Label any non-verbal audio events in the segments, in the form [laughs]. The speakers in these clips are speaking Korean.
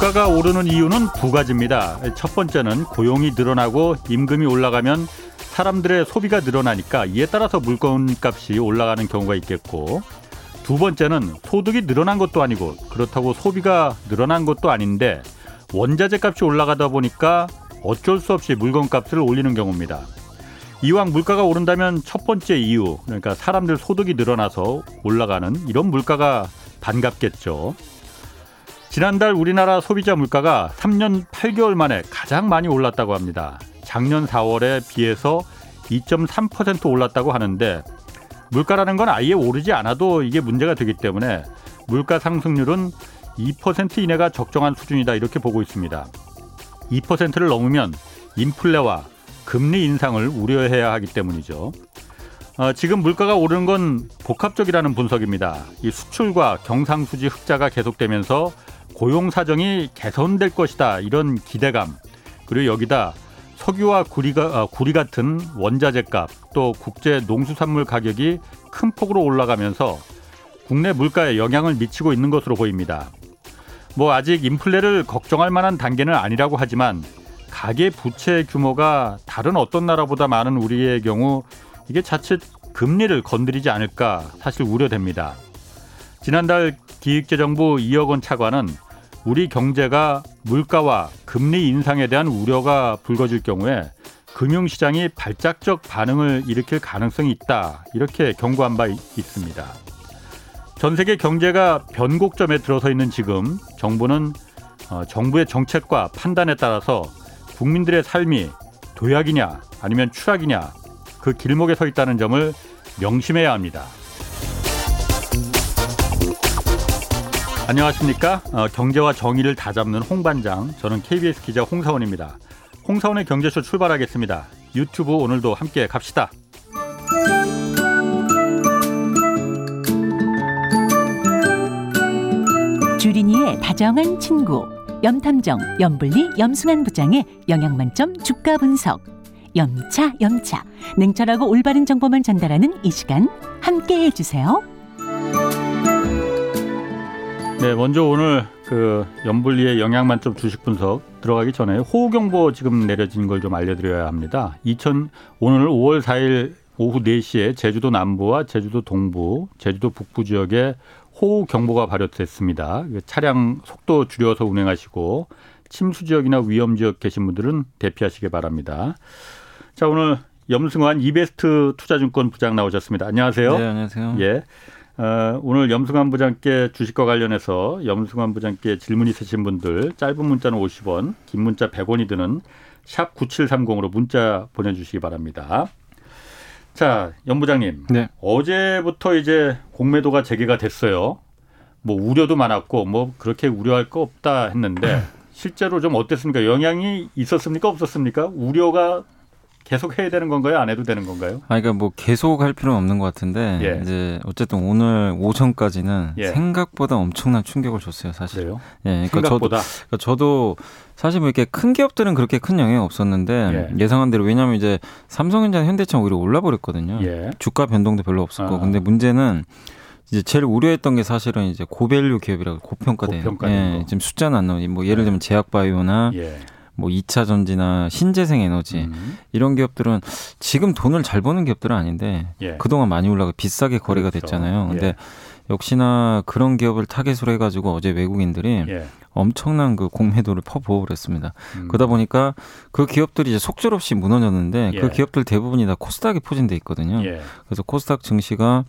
물가가 오르는 이유는 두 가지입니다. 첫 번째는 고용이 늘어나고 임금이 올라가면 사람들의 소비가 늘어나니까 이에 따라서 물건값이 올라가는 경우가 있겠고 두 번째는 소득이 늘어난 것도 아니고 그렇다고 소비가 늘어난 것도 아닌데 원자재 값이 올라가다 보니까 어쩔 수 없이 물건 값을 올리는 경우입니다. 이왕 물가가 오른다면 첫 번째 이유 그러니까 사람들 소득이 늘어나서 올라가는 이런 물가가 반갑겠죠. 지난달 우리나라 소비자 물가가 3년 8개월 만에 가장 많이 올랐다고 합니다. 작년 4월에 비해서 2.3% 올랐다고 하는데 물가라는 건 아예 오르지 않아도 이게 문제가 되기 때문에 물가 상승률은 2% 이내가 적정한 수준이다 이렇게 보고 있습니다. 2%를 넘으면 인플레와 금리 인상을 우려해야 하기 때문이죠. 어, 지금 물가가 오르는 건 복합적이라는 분석입니다. 이 수출과 경상수지 흑자가 계속되면서 고용 사정이 개선될 것이다 이런 기대감 그리고 여기다 석유와 구리가 아, 구리 같은 원자재 값 또 국제 농수산물 가격이 큰 폭으로 올라가면서 국내 물가에 영향을 미치고 있는 것으로 보입니다. 뭐 아직 인플레를 걱정할 만한 단계는 아니라고 하지만 가계 부채 규모가 다른 어떤 나라보다 많은 우리의 경우 이게 자칫 금리를 건드리지 않을까 사실 우려됩니다. 지난달 기획재정부 2억 원 차관은 우리 경제가 물가와 금리 인상에 대한 우려가 불거질 경우에 금융시장이 발작적 반응을 일으킬 가능성이 있다. 이렇게 경고한 바 있습니다. 전 세계 경제가 변곡점에 들어서 있는 지금 정부는 어, 정부의 정책과 판단에 따라서 국민들의 삶이 도약이냐 아니면 추락이냐 그 길목에 서 있다는 점을 명심해야 합니다. 안녕하십니까? 어, 경제와 정의를 다잡는 홍반장. 저는 KBS 기자 홍사원입니다. 홍사원의 경제쇼 출발하겠습니다. 유튜브 오늘도 함께 갑시다. 주린이의 다정한 친구. 염탐정, 염불리, 염승한 부장의 영양만점 주가 분석. 염차, 염차. 냉철하고 올바른 정보만 전달하는 이 시간 함께 해 주세요. 네, 먼저 오늘 그 연불리의 영양 만점 주식 분석 들어가기 전에 호우 경보 지금 내려진 걸 좀 알려드려야 합니다. 2000 오늘 5월 4일 오후 4시에 제주도 남부와 제주도 동부, 제주도 북부 지역에 호우 경보가 발효됐습니다. 그 차량 속도 줄여서 운행하시고 침수 지역이나 위험 지역 계신 분들은 대피하시기 바랍니다. 자, 오늘 염승환 이베스트 투자증권 부장 나오셨습니다. 안녕하세요. 네, 안녕하세요. 예. 어, 오늘 염승환 부장께 주식과 관련해서 염승환 부장께 질문 있으신 분들 짧은 문자는 50원, 긴 문자 100원이 드는 샵 9730으로 문자 보내주시기 바랍니다. 자, 염 부장님. 네. 어제부터 이제 공매도가 재개가 됐어요. 뭐 우려도 많았고 뭐 그렇게 우려할 거 없다 했는데 실제로 좀 어땠습니까? 영향이 있었습니까? 없었습니까? 우려가 계속 해야 되는 건가요? 안 해도 되는 건가요? 아, 그러니까 뭐 계속 할 필요는 없는 것 같은데 예. 이제 어쨌든 오늘 오전까지는 예. 생각보다 엄청난 충격을 줬어요, 사실. 그래요? 예, 그러니까 생각보다. 저도 그러니까 저도 사실 뭐 이렇게 큰 기업들은 그렇게 큰 영향이 없었는데 예. 예. 상한 대로 왜냐하면 이제 삼성전자, 현대차 오히려 올라 버렸거든요. 예. 주가 변동도 별로 없었고, 아. 근데 문제는 이제 제일 우려했던 게 사실은 이제 고밸류 기업이라고 고평가된, 고평가된 예, 거. 지금 숫자는 안 나오니 뭐 예를 들면 제약바이오나 예. 뭐 2차 전지나 신재생 에너지 음. 이런 기업들은 지금 돈을 잘 버는 기업들은 아닌데 예. 그동안 많이 올라가 비싸게 거래가 그렇죠. 됐잖아요. 근데 예. 역시나 그런 기업을 타겟으로 해가지고 어제 외국인들이 예. 엄청난 그 공매도를 퍼부어를 했습니다. 음. 그러다 보니까 그 기업들이 이제 속절없이 무너졌는데 예. 그 기업들 대부분이 다 코스닥에 포진돼 있거든요. 예. 그래서 코스닥 증시가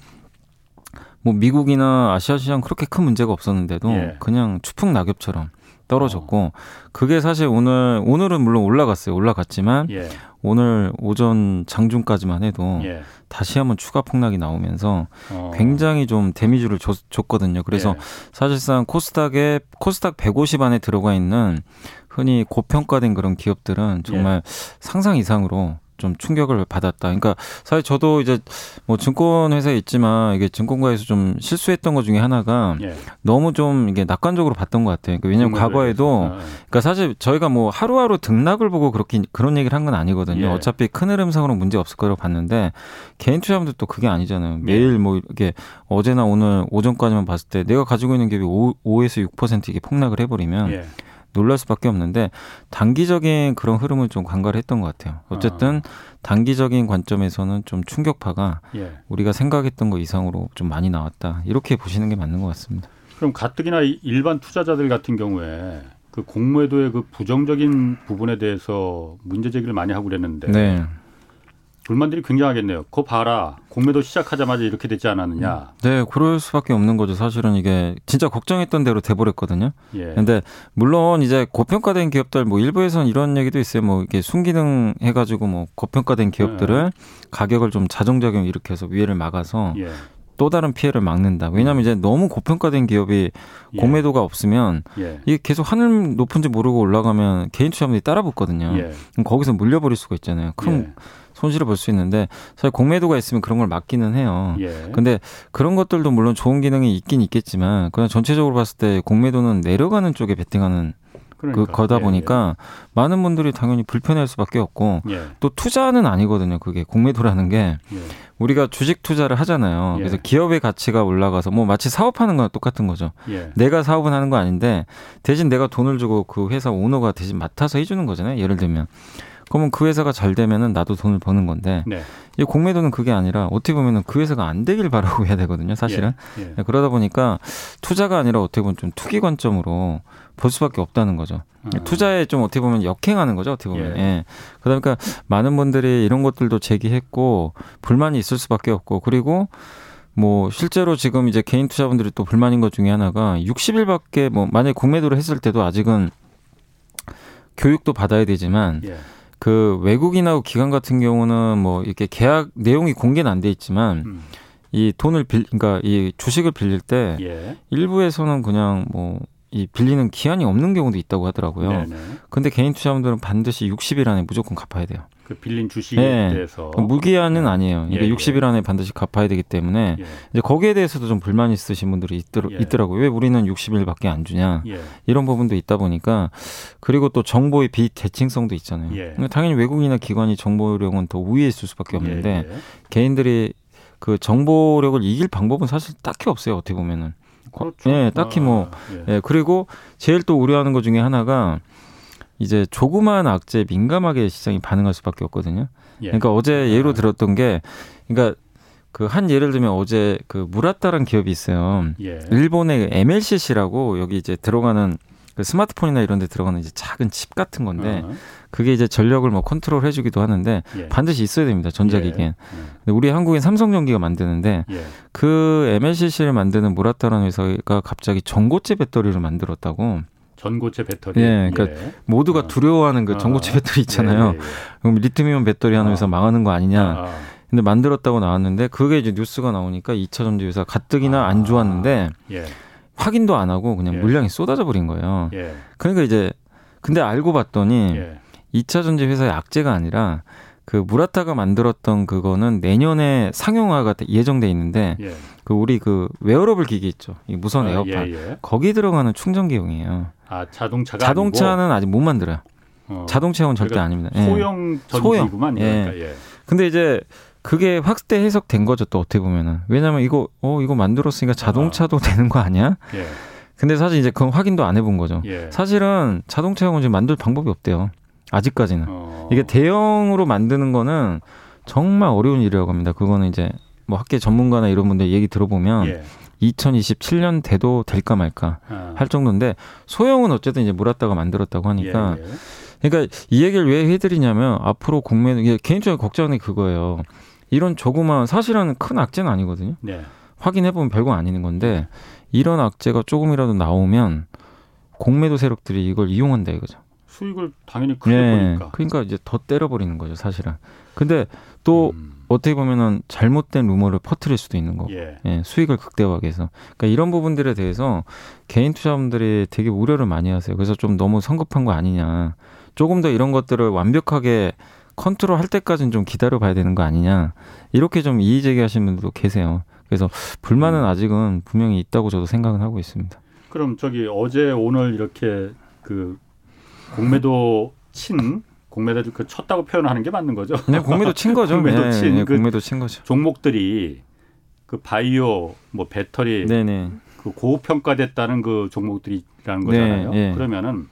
뭐 미국이나 아시아 시장 그렇게 큰 문제가 없었는데도 예. 그냥 추풍 낙엽처럼 떨어졌고 그게 사실 오늘 오늘은 물론 올라갔어요. 올라갔지만 예. 오늘 오전 장중까지만 해도 예. 다시 한번 추가 폭락이 나오면서 어. 굉장히 좀 데미지를 줬, 줬거든요. 그래서 예. 사실상 코스닥에 코스닥 150 안에 들어가 있는 흔히 고평가된 그런 기업들은 정말 상상 이상으로 좀 충격을 받았다. 그러니까 사실 저도 이제 뭐 증권 회사에 있지만 이게 증권가에서 좀 실수했던 것 중에 하나가 예. 너무 좀 이게 낙관적으로 봤던 것 같아요. 그러니까 왜냐하면 과거에도 어, 그러니까 사실 저희가 뭐 하루하루 등락을 보고 그렇게 그런 얘기를 한 건 아니거든요. 예. 어차피 큰 흐름상으로 문제 없을 거라고 봤는데 개인 투자자분들 또 그게 아니잖아요. 매일 뭐 이렇게 어제나 오늘 오전까지만 봤을 때 내가 가지고 있는 기업이 5, 5에서 6% 이게 폭락을 해버리면 예. 놀랄 수밖에 없는데 단기적인 그런 흐름을 좀 관가를 했던 것 같아요. 어쨌든 단기적인 관점에서는 좀 충격파가 예. 우리가 생각했던 것 이상으로 좀 많이 나왔다. 이렇게 보시는 게 맞는 것 같습니다. 그럼 가뜩이나 이 일반 투자자들 같은 경우에 그 공매도의 그 부정적인 부분에 대해서 문제 제기를 많이 하고 그랬는데 네. 불만들이 굉장하겠네요. 그거 봐라. 공매도 시작하자마자 이렇게 되지 않았느냐. 네, 그럴 수밖에 없는 거죠. 사실은 이게 진짜 걱정했던 대로 돼버렸거든요. 예. 근데 물론 이제 고평가된 기업들 뭐 일부에서는 이런 얘기도 있어요. 뭐 이렇게 순기능 해가지고 뭐 고평가된 기업들을 가격을 좀 자정작용 일으켜서 위해를 막아서 예. 또 다른 피해를 막는다. 왜냐하면 이제 너무 고평가된 기업이 예. 공매도가 없으면 예. 이게 계속 하늘 높은지 모르고 올라가면 개인 투자자들이 따라 붙거든요. 예. 그럼 거기서 물려버릴 수가 있잖아요. 큰 예. 손실을 볼 수 있는데 사실 공매도가 있으면 그런 걸 막기는 해요. 예. 근데 그런 것들도 물론 좋은 기능이 있긴 있겠지만 그냥 전체적으로 봤을 때 공매도는 내려가는 쪽에 베팅하는 그 그러니까. 거다 예, 보니까 많은 분들이 당연히 불편할 수밖에 없고 예. 또 투자는 아니거든요. 그게 공매도라는 게 예. 우리가 주식 투자를 하잖아요. 예. 그래서 기업의 가치가 올라가서 뭐 마치 사업하는 거랑 똑같은 거죠. 예. 내가 사업은 하는 거 아닌데 대신 내가 돈을 주고 그 회사 오너가 대신 맡아서 해주는 거잖아요. 예를 들면. 그러면 그 회사가 잘 되면은 나도 돈을 버는 건데 네. 이 공매도는 그게 아니라 어떻게 보면은 그 회사가 안 되길 바라고 해야 되거든요. 사실은. 예. 네, 그러다 보니까 투자가 아니라 어떻게 보면 좀 투기 관점으로 볼 수밖에 없다는 거죠. 아. 투자에 좀 어떻게 보면 역행하는 거죠. 어떻게 보면. 예. 예. 그러니까 많은 분들이 이런 것들도 제기했고 불만이 있을 수밖에 없고 그리고 뭐 실제로 지금 이제 개인 투자분들이 또 불만인 것 중에 하나가 60일밖에 뭐 만약에 공매도를 했을 때도 아직은 교육도 받아야 되지만 예. 그 외국인하고 기관 같은 경우는 뭐 이렇게 계약 내용이 공개는 안 돼 있지만 음. 이 돈을 빌 그러니까 이 주식을 빌릴 때 예. 일부에서는 그냥 뭐 이 빌리는 기한이 없는 경우도 있다고 하더라고요. 네네. 근데 개인 투자분들은 반드시 60일 안에 무조건 갚아야 돼요. 그 빌린 주식에 네. 대해서 무기한은 아니에요. 이게 예, 예. 60일 안에 반드시 갚아야 되기 때문에 예. 이제 거기에 대해서도 좀 불만이 있으신 분들이 있더, 예. 있더라고요. 왜 우리는 60일밖에 안 주냐. 예. 이런 부분도 있다 보니까 그리고 또 정보의 비대칭성도 있잖아요. 예. 당연히 외국인이나 기관이 정보력은 더 우위에 있을 수밖에 없는데 예, 예. 개인들이 그 정보력을 이길 방법은 사실 딱히 없어요. 어떻게 보면은. 그렇죠. 예, 딱히 뭐 아, 예. 예, 그리고 제일 또 우려하는 것 중에 하나가 이제 조그마한 악재에 민감하게 시장이 반응할 수밖에 없거든요. 예. 그러니까 어제 예로 들었던 게 그러니까 그 한 예를 들면 어제 그 무라타라는 기업이 있어요. 예. 일본의 MLCC라고 여기 이제 들어가는 그 스마트폰이나 이런 데 들어가는 이제 작은 칩 같은 건데 어, 그게 이제 전력을 뭐 컨트롤 해주기도 하는데 예. 반드시 있어야 됩니다. 전자기기엔. 예. 근데 우리 한국엔 삼성전기가 만드는데 예. 그 MLCC를 만드는 무라타라는 회사가 갑자기 전고체 배터리를 만들었다고 전고체 배터리. 예, 그러니까 모두가 어. 두려워하는 그 아. 전고체 배터리 있잖아요. 예, 예, 예. 그럼 리튬이온 배터리 하는 회사 아. 망하는 거 아니냐. 아, 근데 만들었다고 나왔는데 그게 이제 뉴스가 나오니까 2차 전지 회사 가뜩이나 안 좋았는데 예. 확인도 안 하고 그냥 예. 물량이 쏟아져 버린 거예요. 예. 그러니까 이제 근데 알고 봤더니 예. 2차 전지 회사의 악재가 아니라 그 무라타가 만들었던 그거는 내년에 상용화가 예정돼 있는데 예. 그 우리 그 웨어러블 기기 있죠. 이 무선 아, 에어팟. 예, 예. 거기 들어가는 충전기용이에요. 아, 자동차가 자동차는 아직 못 만들어요. 아니고, 어, 자동차용은 절대 그러니까 아닙니다. 예. 소형 소형. 전지구만 예. 그러니까 예. 근데 이제 그게 확대 해석된 거죠. 또 어떻게 보면은. 왜냐면 이거 어 이거 만들었으니까 자동차도 되는 거 아니야? 예. 근데 사실 이제 그건 확인도 안 해본 거죠. 예. 사실은 자동차용은 지금 만들 방법이 없대요. 아직까지는. 어. 이게 대형으로 만드는 거는 정말 어려운 일이라고 합니다. 그거는 이제 뭐 학계 전문가나 이런 분들 얘기 들어보면 예. 2027년 돼도 될까 말까 아. 할 정도인데 소형은 어쨌든 이제 무라타가 만들었다고 하니까 예, 예. 그러니까 이 얘기를 왜 해드리냐면 앞으로 이게 개인적인 걱정이 그거예요. 이런 조그마한 사실은 큰 악재는 아니거든요. 네. 확인해 보면 별거 아닌 건데 이런 악재가 조금이라도 나오면 공매도 세력들이 이걸 이용한다 이거죠. 수익을 당연히 크게 예. 보니까. 그러니까 이제 더 때려버리는 거죠, 사실은. 근데 또 음. 어떻게 보면은 잘못된 루머를 퍼뜨릴 수도 있는 거고. 예. 예, 수익을 극대화하기 위해서. 그러니까 이런 부분들에 대해서 개인 투자분들이 되게 우려를 많이 하세요. 그래서 좀 너무 성급한 거 아니냐. 조금 더 이런 것들을 완벽하게 컨트롤 할 때까지는 좀 기다려 봐야 되는 거 아니냐. 이렇게 좀 이의 제기하시는 분들도 계세요. 그래서 불만은 음. 아직은 분명히 있다고 저도 생각은 하고 있습니다. 그럼 저기 어제 오늘 이렇게 그 공매도 친 공매도 그 쳤다고 표현하는 게 맞는 거죠? 그냥 공매도 친 거죠. [laughs] 공매도 예, 친 예, 그- 공매도 친 거죠. 종목들이 그 바이오, 뭐 배터리, 네네. 그 고평가됐다는 그 종목들이라는 거잖아요. 네, 예. 그러면은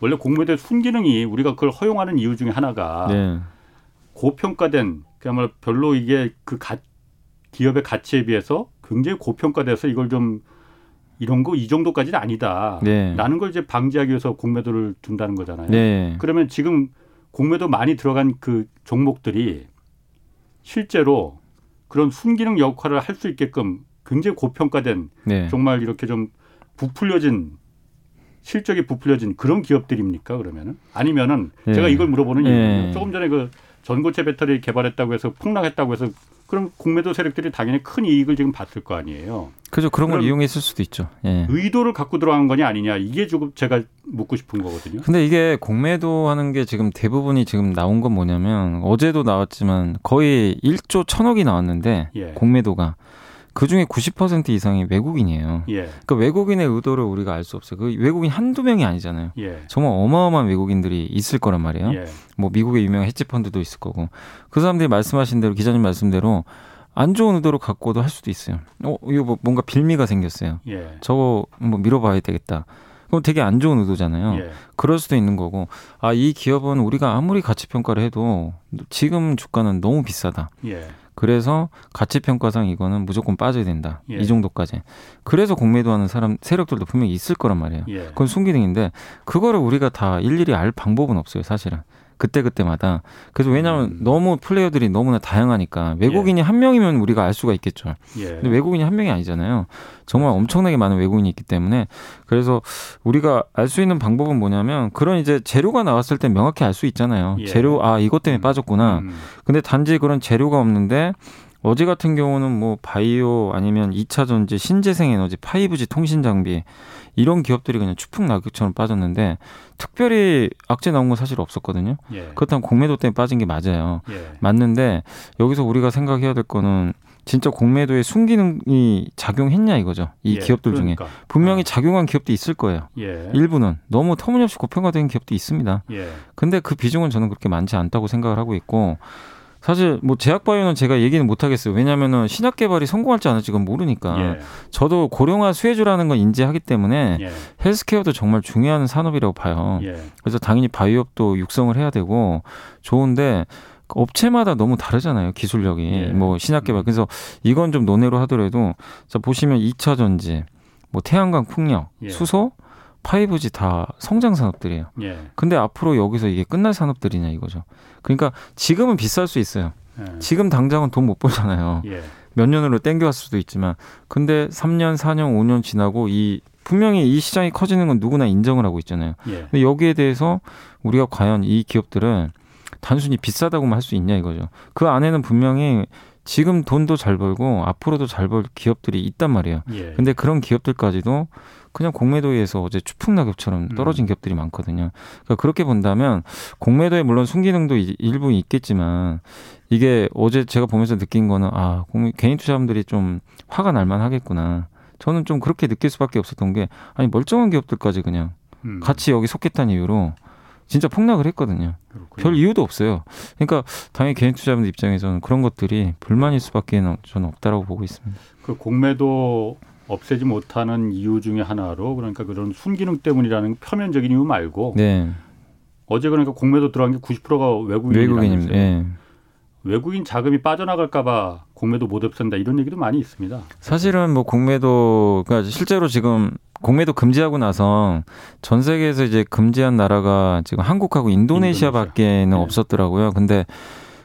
원래 공매도의 순기능이 우리가 그걸 허용하는 이유 중에 하나가 네. 고평가된 그야말로 별로 이게 그 가, 기업의 가치에 비해서 굉장히 고평가돼서 이걸 좀 이런 거 이 정도까지는 아니다. 네. 라는 걸 이제 방지하기 위해서 공매도를 둔다는 거잖아요. 네. 그러면 지금 공매도 많이 들어간 그 종목들이 실제로 그런 순기능 역할을 할 수 있게끔 굉장히 고평가된 네. 정말 이렇게 좀 부풀려진 실적이 부풀려진 그런 기업들입니까 그러면은 아니면은 예. 제가 이걸 물어보는 예. 이유는 조금 전에 그 전고체 배터리 개발했다고 해서 폭락했다고 해서 그럼 공매도 세력들이 당연히 큰 이익을 지금 봤을 거 아니에요. 그죠. 그런 걸 이용했을 수도 있죠. 예. 의도를 갖고 들어간 거냐 아니냐 이게 조금 제가 묻고 싶은 거거든요. 근데 이게 공매도 하는 게 지금 대부분이 지금 나온 건 뭐냐면 어제도 나왔지만 거의 1조 1000억이 나왔는데 예. 공매도가 그 중에 90% 이상이 외국인이에요. 예. 그 외국인의 의도를 우리가 알 수 없어요. 그 외국인 한두 명이 아니잖아요. 예. 정말 어마어마한 외국인들이 있을 거란 말이에요. 예. 뭐 미국의 유명한 헤지 펀드도 있을 거고 그 사람들이 말씀하신 대로 기자님 말씀대로 안 좋은 의도로 갖고도 할 수도 있어요. 어 이거 뭐 뭔가 빌미가 생겼어요. 예. 저거 뭐 밀어봐야 되겠다. 그럼 되게 안 좋은 의도잖아요. 예. 그럴 수도 있는 거고 아 이 기업은 우리가 아무리 가치 평가를 해도 지금 주가는 너무 비싸다. 예. 그래서 가치 평가상 이거는 무조건 빠져야 된다. 예. 이 정도까지. 그래서 공매도 하는 사람 세력들도 분명히 있을 거란 말이에요. 예. 그건 순기능인데 그거를 우리가 다 일일이 알 방법은 없어요, 사실은. 그때 그때마다. 그래서 왜냐하면 음. 너무 플레이어들이 너무나 다양하니까 외국인이 한 명이면 우리가 알 수가 있겠죠. 예. 근데 외국인이 한 명이 아니잖아요. 정말 엄청나게 많은 외국인이 있기 때문에 그래서 우리가 알 수 있는 방법은 뭐냐면 그런 이제 재료가 나왔을 때 명확히 알 수 있잖아요. 예. 재료 아 이것 때문에 음. 빠졌구나. 음. 근데 단지 그런 재료가 없는데 어제 같은 경우는 뭐 바이오 아니면 2차 전지, 신재생 에너지, 5G 통신 장비 이런 기업들이 그냥 추풍 낙엽처럼 빠졌는데 특별히 악재 나온 건 사실 없었거든요. 예. 그렇다면 공매도 때문에 빠진 게 맞아요. 예. 맞는데 여기서 우리가 생각해야 될 거는 진짜 공매도의 순기능이 작용했냐 이거죠. 이 예. 기업들 중에 그러니까. 분명히 어. 작용한 기업도 있을 거예요. 예. 일부는 너무 터무니없이 고평가된 기업도 있습니다. 예. 근데 그 비중은 저는 그렇게 많지 않다고 생각을 하고 있고 사실 뭐 제약 바이오는 제가 얘기는 못 하겠어요. 왜냐하면은 신약 개발이 성공할지 안 할지 그건 모르니까. 예. 저도 고령화 수혜주라는 건 인지하기 때문에 예. 헬스케어도 정말 중요한 산업이라고 봐요. 예. 그래서 당연히 바이오업도 육성을 해야 되고 좋은데 그 업체마다 너무 다르잖아요. 기술력이. 예. 뭐 신약 개발. 그래서 이건 좀 논외로 하더라도 자 보시면 2차 전지, 뭐 태양광 풍력, 예. 수소, 5G 다 성장 산업들이에요. 예. 근데 앞으로 여기서 이게 끝날 산업들이냐 이거죠. 그러니까 지금은 비쌀 수 있어요. 예. 지금 당장은 돈 못 벌잖아요. 예. 몇 년으로 땡겨왔을 수도 있지만, 근데 3년, 4년, 5년 지나고 이 분명히 이 시장이 커지는 건 누구나 인정을 하고 있잖아요. 예. 근데 여기에 대해서 우리가 과연 이 기업들은 단순히 비싸다고만 할 수 있냐 이거죠. 그 안에는 분명히 지금 돈도 잘 벌고 앞으로도 잘 벌 기업들이 있단 말이에요. 예. 근데 그런 기업들까지도 그냥 공매도에 의해서 어제 추풍 낙엽처럼 음. 떨어진 기업들이 많거든요. 그러니까 그렇게 본다면 공매도에 물론 순기능도 이- 일부 있겠지만 이게 어제 제가 보면서 느낀 거는 아 공- 개인 투자자분들이 좀 화가 날 만 하겠구나. 저는 좀 그렇게 느낄 수밖에 없었던 게 아니 멀쩡한 기업들까지 그냥 음. 같이 여기 속겠다는 이유로 진짜 폭락을 했거든요. 그렇군요. 별 이유도 없어요. 그러니까 당연히 개인 투자자분들 입장에서는 그런 것들이 불만일 수밖에 저는 없다라고 보고 있습니다. 그 공매도 없애지 못하는 이유 중에 하나로 그러니까 그런 순기능 때문이라는 표면적인 이유 말고 네, 어제 그러니까 공매도 들어간 게 90%가 외국인이라면서요. 외국인입니다. 예. 외국인 자금이 빠져나갈까봐 공매도 못 없앤다 이런 얘기도 많이 있습니다. 사실은 뭐 공매도 그러니까 실제로 지금 공매도 금지하고 나서 전 세계에서 이제 금지한 나라가 지금 한국하고 인도네시아밖에는 인도네시아. 네. 없었더라고요. 근데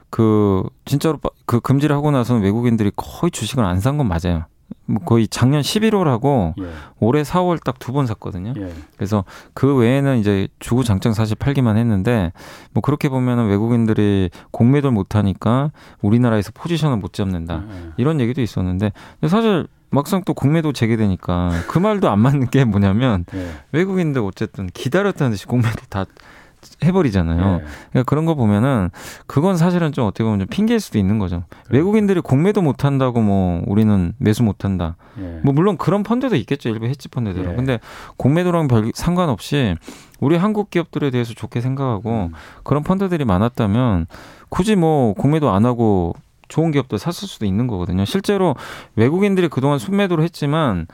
그 진짜로 빠- 그 금지를 하고 나서는 외국인들이 거의 주식을 안 산 건 맞아요. 뭐 거의 작년 11월하고 예, 올해 4월 딱 두 번 샀거든요. 예, 그래서 그 외에는 이제 주구 장창 사실 팔기만 했는데 뭐 그렇게 보면은 외국인들이 공매도를 못 하니까 우리나라에서 포지션을 못 잡는다. 예, 이런 얘기도 있었는데 사실 막상 또 공매도 재개되니까 그 말도 안 맞는 게 뭐냐면 예. 외국인들 어쨌든 기다렸다는 듯이 공매도 다 해버리잖아요. 예. 그러니까 그런 거 보면은 그건 사실은 좀 어떻게 보면 좀 핑계일 수도 있는 거죠. 외국인들이 공매도 못 한다고 뭐 우리는 매수 못 한다. 예. 뭐 물론 그런 펀드도 있겠죠. 일부 헤지 펀드들은. 예. 근데 공매도랑 별 상관없이 우리 한국 기업들에 대해서 좋게 생각하고 음. 그런 펀드들이 많았다면 굳이 뭐 공매도 안 하고 좋은 기업도 샀을 수도 있는 거거든요. 실제로 외국인들이 그동안 순매도를 했지만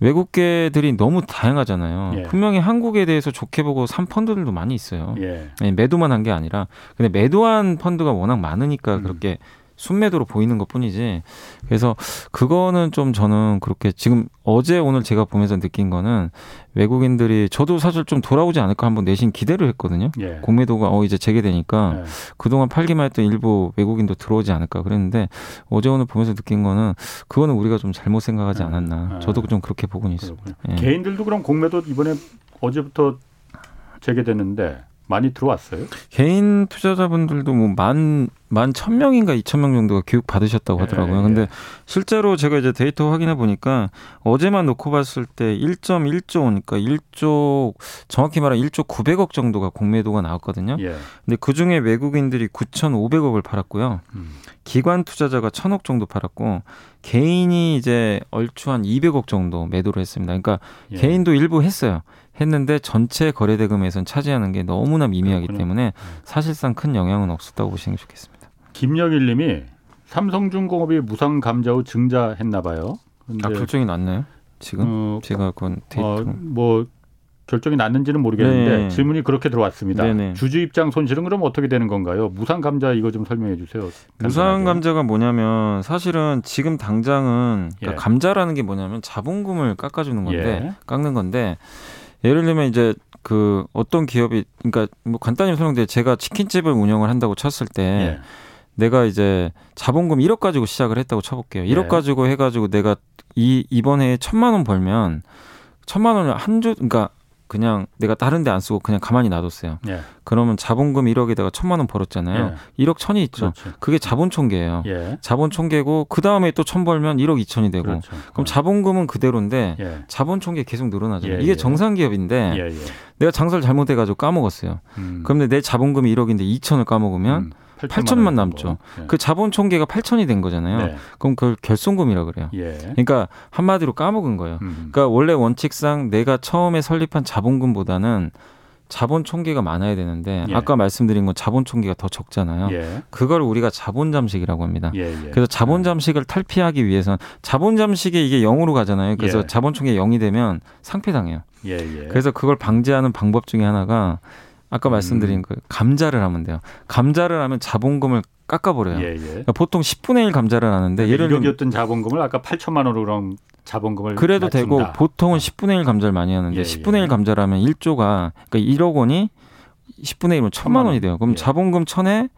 외국계들이 너무 다양하잖아요. 예. 분명히 한국에 대해서 좋게 보고 산 펀드들도 많이 있어요. 예. 아니, 매도만 한 게 아니라 근데 매도한 펀드가 워낙 많으니까 음. 그렇게 순매도로 보이는 것 뿐이지 그래서 그거는 좀 저는 그렇게 지금 어제 오늘 제가 보면서 느낀 거는 외국인들이 저도 사실 좀 돌아오지 않을까 한번 내심 기대를 했거든요 예. 공매도가 어 이제 재개되니까 예. 그동안 팔기만 했던 일부 외국인도 들어오지 않을까 그랬는데 어제 오늘 보면서 느낀 거는 그거는 우리가 좀 잘못 생각하지 아, 않았나 아. 저도 좀 그렇게 보고는 있습니다. 예. 개인들도 그럼 공매도 이번에 어제부터 재개됐는데 많이 들어왔어요? 개인 투자자분들도 뭐 만, 만 천 명인가 이천 명 정도가 교육 받으셨다고 하더라고요. 예, 근데 예. 실제로 제가 이제 데이터 확인해 보니까 어제만 놓고 봤을 때 1.1조 원니까 1조, 정확히 말하면 1조 900억 정도가 공매도가 나왔거든요. 예. 근데 그 중에 외국인들이 9,500억을 팔았고요. 음. 기관 투자자가 1,000억 정도 팔았고 개인이 이제 얼추 한 200억 정도 매도를 했습니다. 그러니까 예. 개인도 일부 했어요. 했는데 전체 거래 대금에선 차지하는 게 너무나 미미하기 그렇군요. 때문에 사실상 큰 영향은 없었다고 보시는 게 좋겠습니다. 김영일님이 삼성중공업이 무상 감자 후 증자했나 봐요. 아 결정이 났나요? 지금 어, 제가 그건 어, 데이터 뭐 결정이 났는지는 모르겠는데 네. 질문이 그렇게 들어왔습니다. 네네. 주주 입장 손실은 그럼 어떻게 되는 건가요? 무상 감자 이거 좀 설명해 주세요. 무상 간단하게. 감자가 뭐냐면 사실은 지금 당장은 그러니까 예. 감자라는 게 뭐냐면 자본금을 깎아주는 건데 예. 깎는 건데 예를 들면 이제 그 어떤 기업이 그러니까 뭐 간단히 설명드려 제가 치킨집을 운영을 한다고 쳤을 때 예. 내가 이제 자본금 1억 가지고 시작을 했다고 쳐볼게요. 1억 예. 가지고 해가지고 내가 이 이번 해에 천만 원 벌면 천만 원을 한주 그러니까 그냥 내가 다른 데 안 쓰고 그냥 가만히 놔뒀어요. 예. 그러면 자본금 1억에다가 천만 원 벌었잖아요. 1억 천이 있죠. 그렇죠. 그게 자본 총계예요. 예. 자본 총계고 그 다음에 또 천 벌면 1억 2천이 되고 그렇죠. 그럼 자본금은 그대로인데 예. 자본 총계 계속 늘어나잖아요. 예, 이게 예. 정상 기업인데 예, 예. 내가 장사를 잘못해가지고 까먹었어요. 음. 그런데 내 자본금이 1억인데 2천을 까먹으면 음, 8천만 원 남죠. 예. 그 자본 총계가 8천이 된 거잖아요. 네. 그럼 그걸 결손금이라 그래요. 예. 그러니까 한마디로 까먹은 거예요. 음. 그러니까 원래 원칙상 내가 처음에 설립한 자본금보다는 자본 총계가 많아야 되는데 예. 아까 말씀드린 건 자본 총계가 더 적잖아요. 예. 그걸 우리가 자본 잠식이라고 합니다. 예, 예. 그래서 자본 잠식을 탈피하기 위해서는 자본 잠식에 이게 0으로 가잖아요. 그래서 예. 자본 총계 0이 되면 상폐당해요. 예, 예. 그래서 그걸 방지하는 방법 중에 하나가 아까 음. 말씀드린 그 감자를 하면 돼요. 감자를 하면 자본금을 깎아버려요. 예, 예. 그러니까 보통 10분의 1 감자를 하는데 예를 들면 1억이었던 자본금을 아까 8천만 원으로 그럼 자본금을 그래도 낮춘다. 되고 보통은 10분의 1 감자를 많이 하는데 예, 10분의 예. 1 감자라면 1조가 그러니까 1억 원이 10분의 1이면 1000만 원이 돼요. 그럼 예. 자본금 1000에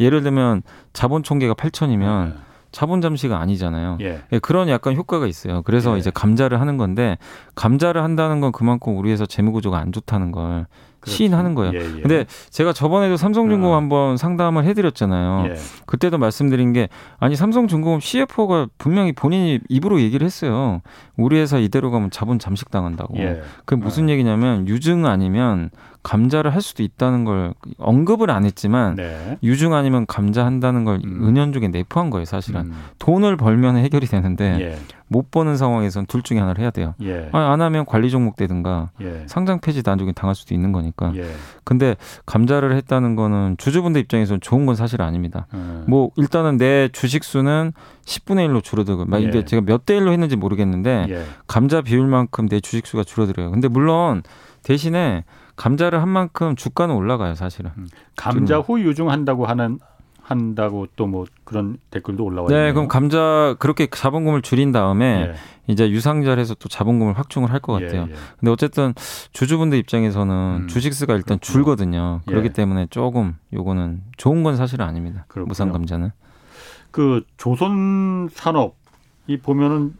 예를 들면 자본 총계가 8000이면 자본 잠시가 아니잖아요. 예. 예, 그런 약간 효과가 있어요. 그래서 예. 이제 감자를 하는 건데 감자를 한다는 건 그만큼 우리 회사 재무 구조가 안 좋다는 걸 그렇죠. 시인하는 거예요. 예, 예. 근데 제가 저번에도 삼성중공업 어. 한번 상담을 해드렸잖아요. 예. 그때도 말씀드린 게 아니 삼성중공업 CFO가 분명히 본인이 입으로 얘기를 했어요. 우리 회사 이대로 가면 자본 잠식 당한다고. 예. 그게 무슨 얘기냐면 유증 아니면 감자를 할 수도 있다는 걸 언급을 안 했지만 네. 유증 아니면 감자 한다는 걸 음. 은연중에 내포한 거예요, 사실은. 음. 돈을 벌면 해결이 되는데 예. 못 버는 상황에선 둘 중에 하나를 해야 돼요. 예. 아니, 안 하면 관리 종목 되든가 예. 상장 폐지 나중에 당할 수도 있는 거니까. 예. 근데 감자를 했다는 거는 주주분들 입장에서는 좋은 건 사실 아닙니다. 음. 뭐 일단은 내 주식 수는 10분의 1로 줄어들고 막 이게 예. 제가 몇 대 1로 했는지 모르겠는데 예. 감자 비율만큼 내 주식 수가 줄어들어요. 근데 물론 대신에 감자를 한 만큼 주가는 올라가요, 사실은. 감자 후 유증한다고 하는 한다고 또 뭐 그런 댓글도 올라와 있네요. 네, 그럼 감자 그렇게 자본금을 줄인 다음에 예. 이제 유상자에서 또 자본금을 확충을 할 것 같아요. 예, 예. 근데 어쨌든 주주분들 입장에서는 음, 주식수가 일단 그렇구나. 줄거든요. 예. 그렇기 때문에 조금 요거는 좋은 건 사실은 아닙니다. 무상 감자는. 그 조선 산업 이 보면은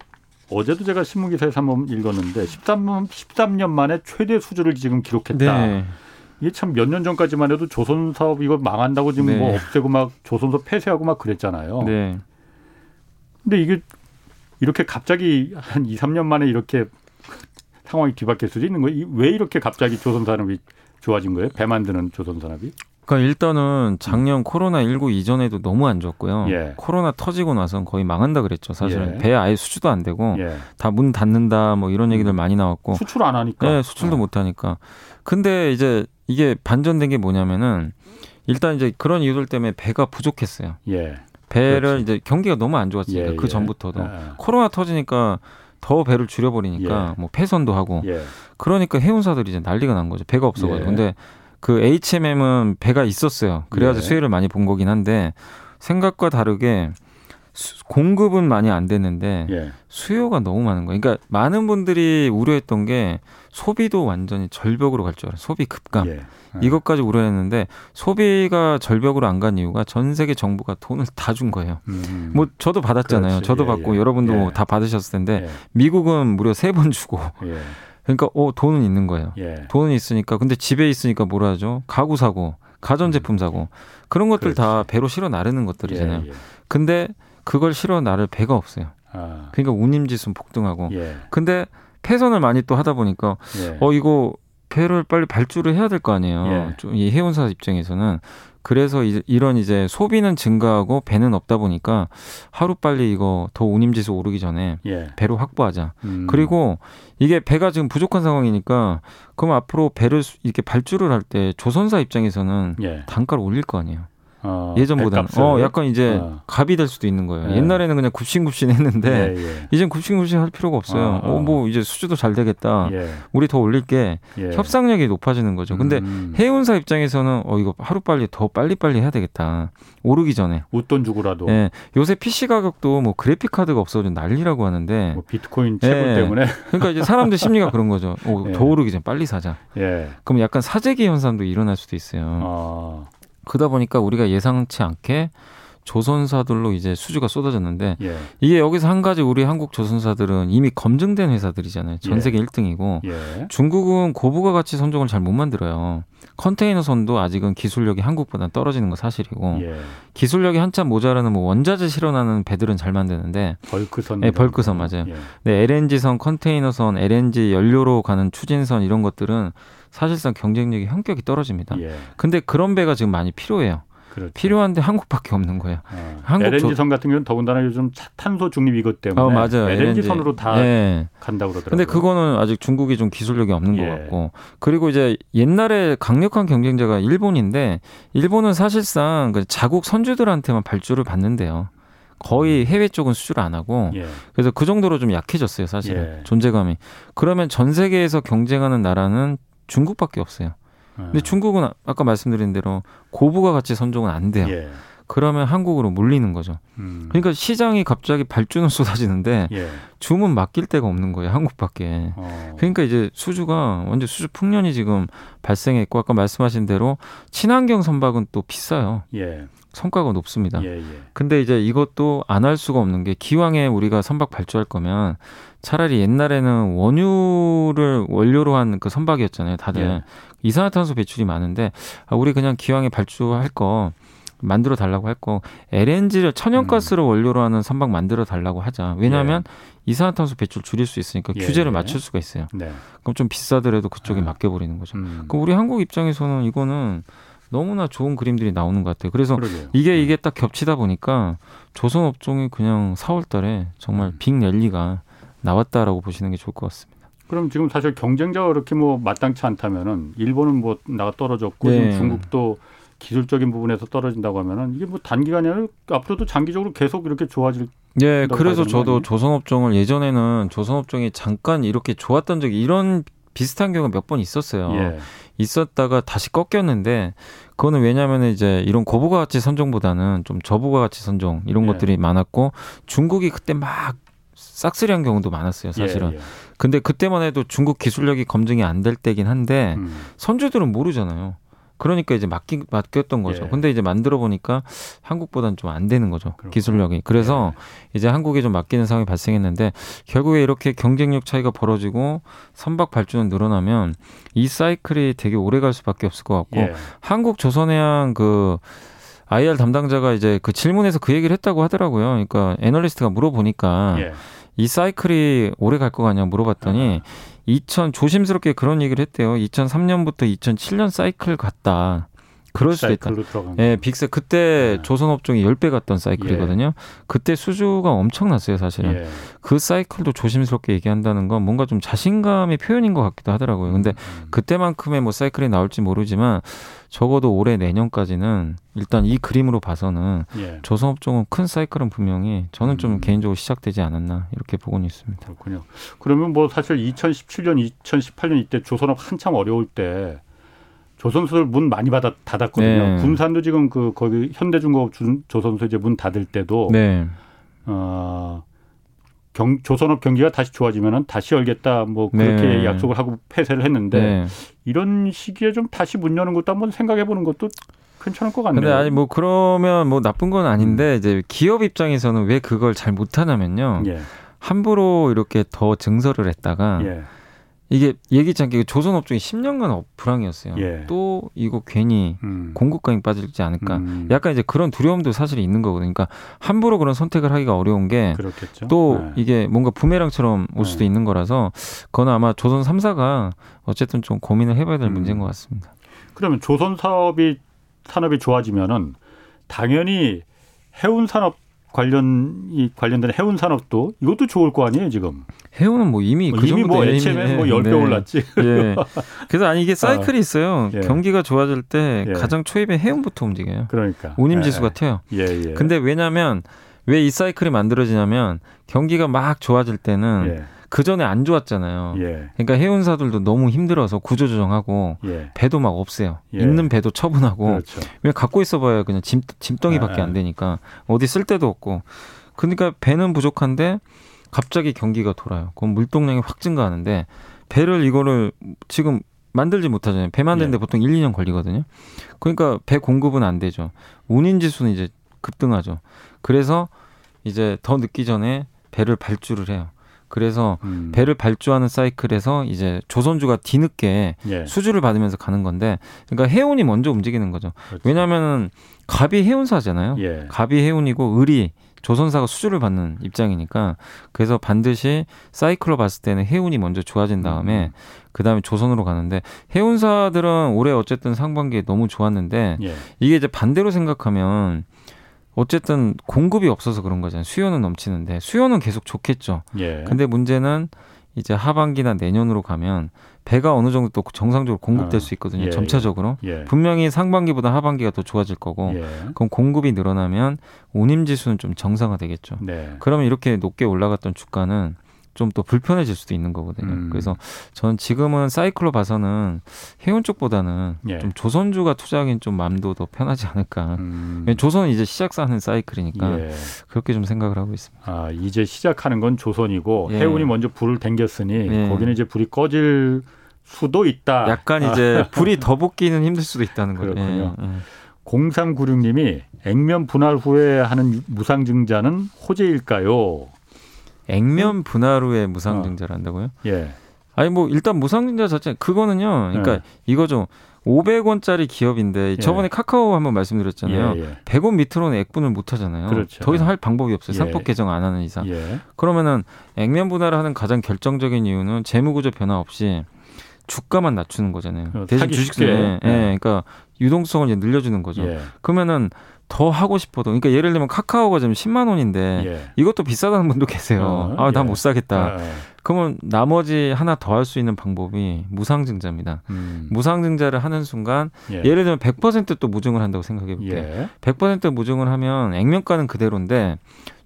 어제도 제가 신문 기사에서 한번 읽었는데 13년 13년 만에 최대 수주를 지금 기록했다. 네. 이게 참 몇 년 전까지만 해도 조선 사업 이거 망한다고 지금 네. 뭐 없애고 막 조선소 폐쇄하고 막 그랬잖아요. 네. 근데 이게 이렇게 갑자기 한 2, 3년 만에 이렇게 상황이 뒤바뀔 수도 있는 거예요. 왜 이렇게 갑자기 조선 산업이 좋아진 거예요? 배 만드는 조선 산업이? 그러니까 일단은 작년 코로나 19 이전에도 너무 안 좋았고요. 예. 코로나 터지고 나선 거의 망한다 그랬죠. 사실은 예. 배 아예 수주도 안 되고 예. 다문 닫는다 뭐 이런 얘기들 많이 나왔고 수출 안 하니까. 네, 수출도 어. 못 하니까. 근데 이제 이게 반전된 게 뭐냐면은 일단 이제 그런 이유들 때문에 배가 부족했어요. 예. 배를 그렇지. 이제 경기가 너무 안 좋았으니까 예, 그 예. 전부터도 아, 코로나 터지니까 더 배를 줄여버리니까 예. 뭐 폐선도 하고 예. 그러니까 해운사들이 이제 난리가 난 거죠. 배가 없어가지고. 예. 근데 그 HMM은 배가 있었어요. 그래가지고 예. 수혜를 많이 본 거긴 한데 생각과 다르게 수- 공급은 많이 안 됐는데 예. 수요가 너무 많은 거예요. 그러니까 많은 분들이 우려했던 게 소비도 완전히 절벽으로 갈 줄 알아요. 소비 급감. 예. 아. 이것까지 우려했는데 소비가 절벽으로 안 간 이유가 전 세계 정부가 돈을 다 준 거예요. 음. 뭐 저도 받았잖아요. 그렇지. 저도 예, 받고 예. 여러분도 예. 다 받으셨을 텐데 예. 미국은 무려 세 번 주고 예. 그러니까 어 돈은 있는 거예요. 예. 돈은 있으니까 근데 집에 있으니까 뭐라 하죠? 가구 사고, 가전 제품 사고 그런 것들 다 배로 실어 나르는 것들이잖아요. 예. 예. 근데 그걸 실어 나를 배가 없어요. 아. 그러니까 운임지수는 폭등하고. 예. 근데 폐선을 많이 또 하다 보니까 예. 어 이거 배를 빨리 발주를 해야 될 거 아니에요. 예. 좀이 해운사 입장에서는 그래서 이, 이런 이제 소비는 증가하고 배는 없다 보니까 하루 빨리 이거 더 운임지수 오르기 전에 예. 배로 확보하자. 음. 그리고 이게 배가 지금 부족한 상황이니까 그럼 앞으로 배를 수- 이렇게 발주를 할 때 조선사 입장에서는 예. 단가를 올릴 거 아니에요. 어, 예전보다는 배값을. 어 약간 이제 어. 갑이 될 수도 있는 거예요. 예. 옛날에는 그냥 굽신굽신 했는데 예, 예. 이젠 굽신굽신 할 필요가 없어요. 어, 어. 어뭐 이제 수주도 잘 되겠다. 예. 우리 더 올릴게. 예. 협상력이 높아지는 거죠. 근데 음. 해운사 입장에서는 어 이거 하루 빨리 더 빨리 빨리 해야 되겠다. 오르기 전에. 웃돈 주고라도 예. 요새 PC 가격도 뭐 그래픽 카드가 없어져 난리라고 하는데 뭐 비트코인 채굴 예. 때문에 그러니까 이제 사람들 심리가 [laughs] 그런 거죠. 어, 예. 더 오르기 전에 빨리 사자. 예. 그럼 약간 사재기 현상도 일어날 수도 있어요. 어. 그러다 보니까 우리가 예상치 않게 조선사들로 이제 수주가 쏟아졌는데 예. 이게 여기서 한 가지 우리 한국 조선사들은 이미 검증된 회사들이잖아요. 전 예. 세계 1등이고 예. 중국은 고부가 가치 선종을 잘 못 만들어요. 컨테이너 선도 아직은 기술력이 한국보다 떨어지는 거 사실이고 예. 기술력이 한참 모자라는 뭐 원자재 실어나는 배들은 잘 만드는데 벌크선. 네, 벌크선 맞아요. 예. 네, LNG선, 컨테이너선, LNG 연료로 가는 추진선 이런 것들은 사실상 경쟁력이 현격히 떨어집니다. 예. 근데 그런 배가 지금 많이 필요해요. 그렇죠. 필요한데 한국밖에 없는 거예요. 어. 한국 LNG 조- 선 같은 경우는 더군다나 요즘 차- 탄소 중립 이것 때문에 어, 맞아요. LNG 선으로 다 예. 간다고 그러더라고요. 근데 그거는 아직 중국이 좀 기술력이 없는 예. 것 같고 그리고 이제 옛날에 강력한 경쟁자가 일본인데 일본은 사실상 그 자국 선주들한테만 발주를 받는데요. 거의 해외 쪽은 수주를 안 하고 예. 그래서 그 정도로 좀 약해졌어요 사실은 예. 존재감이 그러면 전 세계에서 경쟁하는 나라는 중국밖에 없어요. 근데 어. 중국은 아- 아까 말씀드린 대로 고부가 가치 선종은 안 돼요. 예. 그러면 한국으로 물리는 거죠. 음. 그러니까 시장이 갑자기 발주는 [laughs] 쏟아지는데 예. 주문 맡길 데가 없는 거예요 한국밖에. 어. 그러니까 이제 수주가 완전 수주 풍년이 지금 발생했고 아까 말씀하신 대로 친환경 선박은 또 비싸요. 예. 성과가 높습니다. 예. 예. 근데 이제 이것도 안 할 수가 없는 게 기왕에 우리가 선박 발주할 거면 차라리 옛날에는 원유를 원료로 한 그 선박이었잖아요. 다들 예. 이산화탄소 배출이 많은데 아, 우리 그냥 기왕에 발주할 거 만들어 달라고 할 거 LNG를 천연가스를 음. 원료로 하는 선박 만들어 달라고 하자. 왜냐하면 이산화탄소 배출 줄일 수 있으니까 예, 규제를 예. 맞출 수가 있어요. 네. 그럼 좀 비싸더라도 그쪽에 아. 맡겨버리는 거죠. 음. 그럼 우리 한국 입장에서는 이거는 너무나 좋은 그림들이 나오는 것 같아요. 그래서 그러게요. 이게 이게 딱 겹치다 보니까 조선 업종이 그냥 4월달에 정말 음. 빅 랠리가 나왔다라고 보시는 게 좋을 것 같습니다. 그럼 지금 사실 경쟁자가 그렇게 뭐 마땅치 않다면은 일본은 뭐 나가 떨어졌고 네. 지금 중국도 기술적인 부분에서 떨어진다고 하면은 이게 뭐 단기간이 아니라 앞으로도 장기적으로 계속 이렇게 좋아질 네, 더 그래서 저도? 조선업종을 예전에는 조선업종이 잠깐 이렇게 좋았던 적이 이런 비슷한 경우가 몇 번 있었어요. 예. 있었다가 다시 꺾였는데 그거는 왜냐하면 이제 이런 고부가 가치 선종보다는 좀 저부가 가치 선종 이런 예. 것들이 많았고 중국이 그때 막 싹쓸이한 경우도 많았어요, 사실은. 예, 예. 근데 그때만 해도 중국 기술력이 검증이 안 될 때긴 한데 음. 선주들은 모르잖아요. 그러니까 이제 맡기, 맡겼던 거죠. 예. 근데 이제 만들어 보니까 한국보다는 좀 안 되는 거죠. 그렇구나. 기술력이. 그래서 예. 이제 한국에 좀 맡기는 상황이 발생했는데 결국에 이렇게 경쟁력 차이가 벌어지고 선박 발주는 늘어나면 이 사이클이 되게 오래 갈 수밖에 없을 것 같고 예. 한국 조선해양 그 IR 담당자가 이제 그 질문에서 그 얘기를 했다고 하더라고요. 그러니까 애널리스트가 물어보니까 예. 이 사이클이 오래 갈거 같냐 물어봤더니 2000 조심스럽게 그런 얘기를 했대요. 2003년부터 2007년 사이클 같다. 그럴 수도 있다. 예, 거. 빅스 그때 네. 조선 업종이 10배 갔던 사이클이거든요. 그때 수주가 엄청났어요, 사실은. 예. 그 사이클도 조심스럽게 얘기한다는 건 뭔가 좀 자신감의 표현인 것 같기도 하더라고요. 근데 음. 그때만큼의 뭐 사이클이 나올지 모르지만 적어도 올해 내년까지는 일단 이 그림으로 봐서는 예. 조선업종은 큰 사이클은 분명히 저는 좀 음. 개인적으로 시작되지 않았나 이렇게 보고는 있습니다. 그렇군요. 그러면 뭐 사실 2017년, 2018년 이때 조선업 한참 어려울 때 조선소들 문 많이 받아 닫았거든요. 네. 군산도 지금 그 거기 현대중공업 준- 조선소 이제 문 닫을 때도 네, 어, 경, 조선업 경기가 다시 좋아지면은 다시 열겠다 뭐 그렇게 네. 약속을 하고 폐쇄를 했는데 네. 이런 시기에 좀 다시 문 여는 것도 한번 생각해 보는 것도 괜찮을 것 같네요. 근데 아니 뭐 그러면 뭐 나쁜 건 아닌데 이제 기업 입장에서는 왜 그걸 잘 못하냐면요. 예, 함부로 이렇게 더 증설을 했다가 예, 이게 예기치 않게 조선 업종이 10년간 업- 불황이었어요. 예. 또 이거 괜히 음. 공급과잉에 빠지지 않을까. 음, 약간 이제 그런 두려움도 사실 있는 거거든요. 그러니까 함부로 그런 선택을 하기가 어려운 게 그렇겠죠. 또 네. 이게 뭔가 부메랑처럼 올 수도 네. 있는 거라서 그건 아마 조선 3사가 어쨌든 좀 고민을 해봐야 될 음. 문제인 것 같습니다. 그러면 조선 사업이 산업이 좋아지면은 당연히 해운 산업 관련 이 관련된 해운 산업도 이것도 좋을 거 아니에요 지금. 해운은 뭐 이미 그 이미 뭐돼 애초에 뭐 네. 10배 네. 올랐지. [laughs] 예. 그래서 아니 이게 사이클이 있어요. 예. 경기가 좋아질 때 예. 가장 초입에 해운부터 움직여요. 그러니까. 운임 지수가 튀어요. 예, 예. 근데 왜냐면 왜 이 사이클이 만들어지냐면 경기가 막 좋아질 때는 예, 그 전에 안 좋았잖아요. 예, 그러니까 해운사들도 너무 힘들어서 구조조정하고 예. 배도 막 없애요. 예. 있는 배도 처분하고 그렇죠. 왜 갖고 있어봐야 그냥 짐 짐덩이밖에 아, 안 되니까 어디 쓸 데도 없고. 그러니까 배는 부족한데 갑자기 경기가 돌아요. 그럼 물동량이 확 증가하는데 배를 이거를 지금 만들지 못하잖아요. 배 만드는데 예. 보통 1, 2년 걸리거든요. 그러니까 배 공급은 안 되죠. 운임 지수는 이제 급등하죠. 그래서 이제 더 늦기 전에 배를 발주를 해요. 그래서 음. 배를 발주하는 사이클에서 이제 조선주가 뒤늦게 예. 수주를 받으면서 가는 건데 그러니까 해운이 먼저 움직이는 거죠. 그렇죠. 왜냐하면은 갑이 해운사잖아요. 예. 갑이 해운이고 을이 조선사가 수주를 받는 입장이니까 그래서 반드시 사이클로 봤을 때는 해운이 먼저 좋아진 다음에 음. 그 다음에 조선으로 가는데 해운사들은 올해 어쨌든 상반기에 너무 좋았는데 예. 이게 이제 반대로 생각하면 어쨌든 공급이 없어서 그런 거잖아요. 수요는 넘치는데 수요는 계속 좋겠죠. 예. 근데 문제는 이제 하반기나 내년으로 가면 배가 어느 정도 또 정상적으로 공급될 어, 수 있거든요. 예, 점차적으로. 예. 분명히 상반기보다 하반기가 더 좋아질 거고 예. 그럼 공급이 늘어나면 운임 지수는 좀 정상화되겠죠. 네. 그러면 이렇게 높게 올라갔던 주가는 좀 또 불편해질 수도 있는 거거든요. 음. 그래서 전 지금은 사이클로 봐서는 해운 쪽보다는 예. 좀 조선주가 투자하기엔 좀 마음도 더 편하지 않을까. 음. 조선은 이제 시작사는 사이클이니까 예. 그렇게 좀 생각을 하고 있습니다. 아, 이제 시작하는 건 조선이고 예. 해운이 먼저 불을 댕겼으니 예. 거기는 이제 불이 꺼질 수도 있다. 약간 이제 불이 더 붙기는 힘들 수도 있다는 거죠. 아. 그렇군요. 예, 예. 0396님이 액면 분할 후에 하는 무상증자는 호재일까요? 액면 분할 후에 무상증자를 한다고요? 예. 아니 뭐 일단 무상증자 자체 그거는요. 그러니까 네. 이거죠. 500원짜리 기업인데 예. 저번에 카카오 한번 말씀드렸잖아요. 예, 예. 100원 밑으로는 액분을 못 하잖아요. 그렇죠. 더 이상 할 방법이 없어요. 예. 상법 개정 안 하는 이상. 예. 그러면은 액면 분할을 하는 가장 결정적인 이유는 재무 구조 변화 없이 주가만 낮추는 거잖아요. 어, 대신 주식세, 쉽게. 예, 예. 그러니까 유동성을 이제 늘려주는 거죠. 예. 그러면은 더 하고 싶어도, 그러니까 예를 들면 카카오가 지금 10만 원인데 예. 이것도 비싸다는 분도 계세요. 어, 아, 나 예. 못 사겠다. 아, 그러면 나머지 하나 더 할 수 있는 방법이 무상증자입니다. 음. 무상증자를 하는 순간 예. 예를 들면 100%또 무증을 한다고 생각해 볼게요. 예. 100% 무증을 하면 액면가는 그대로인데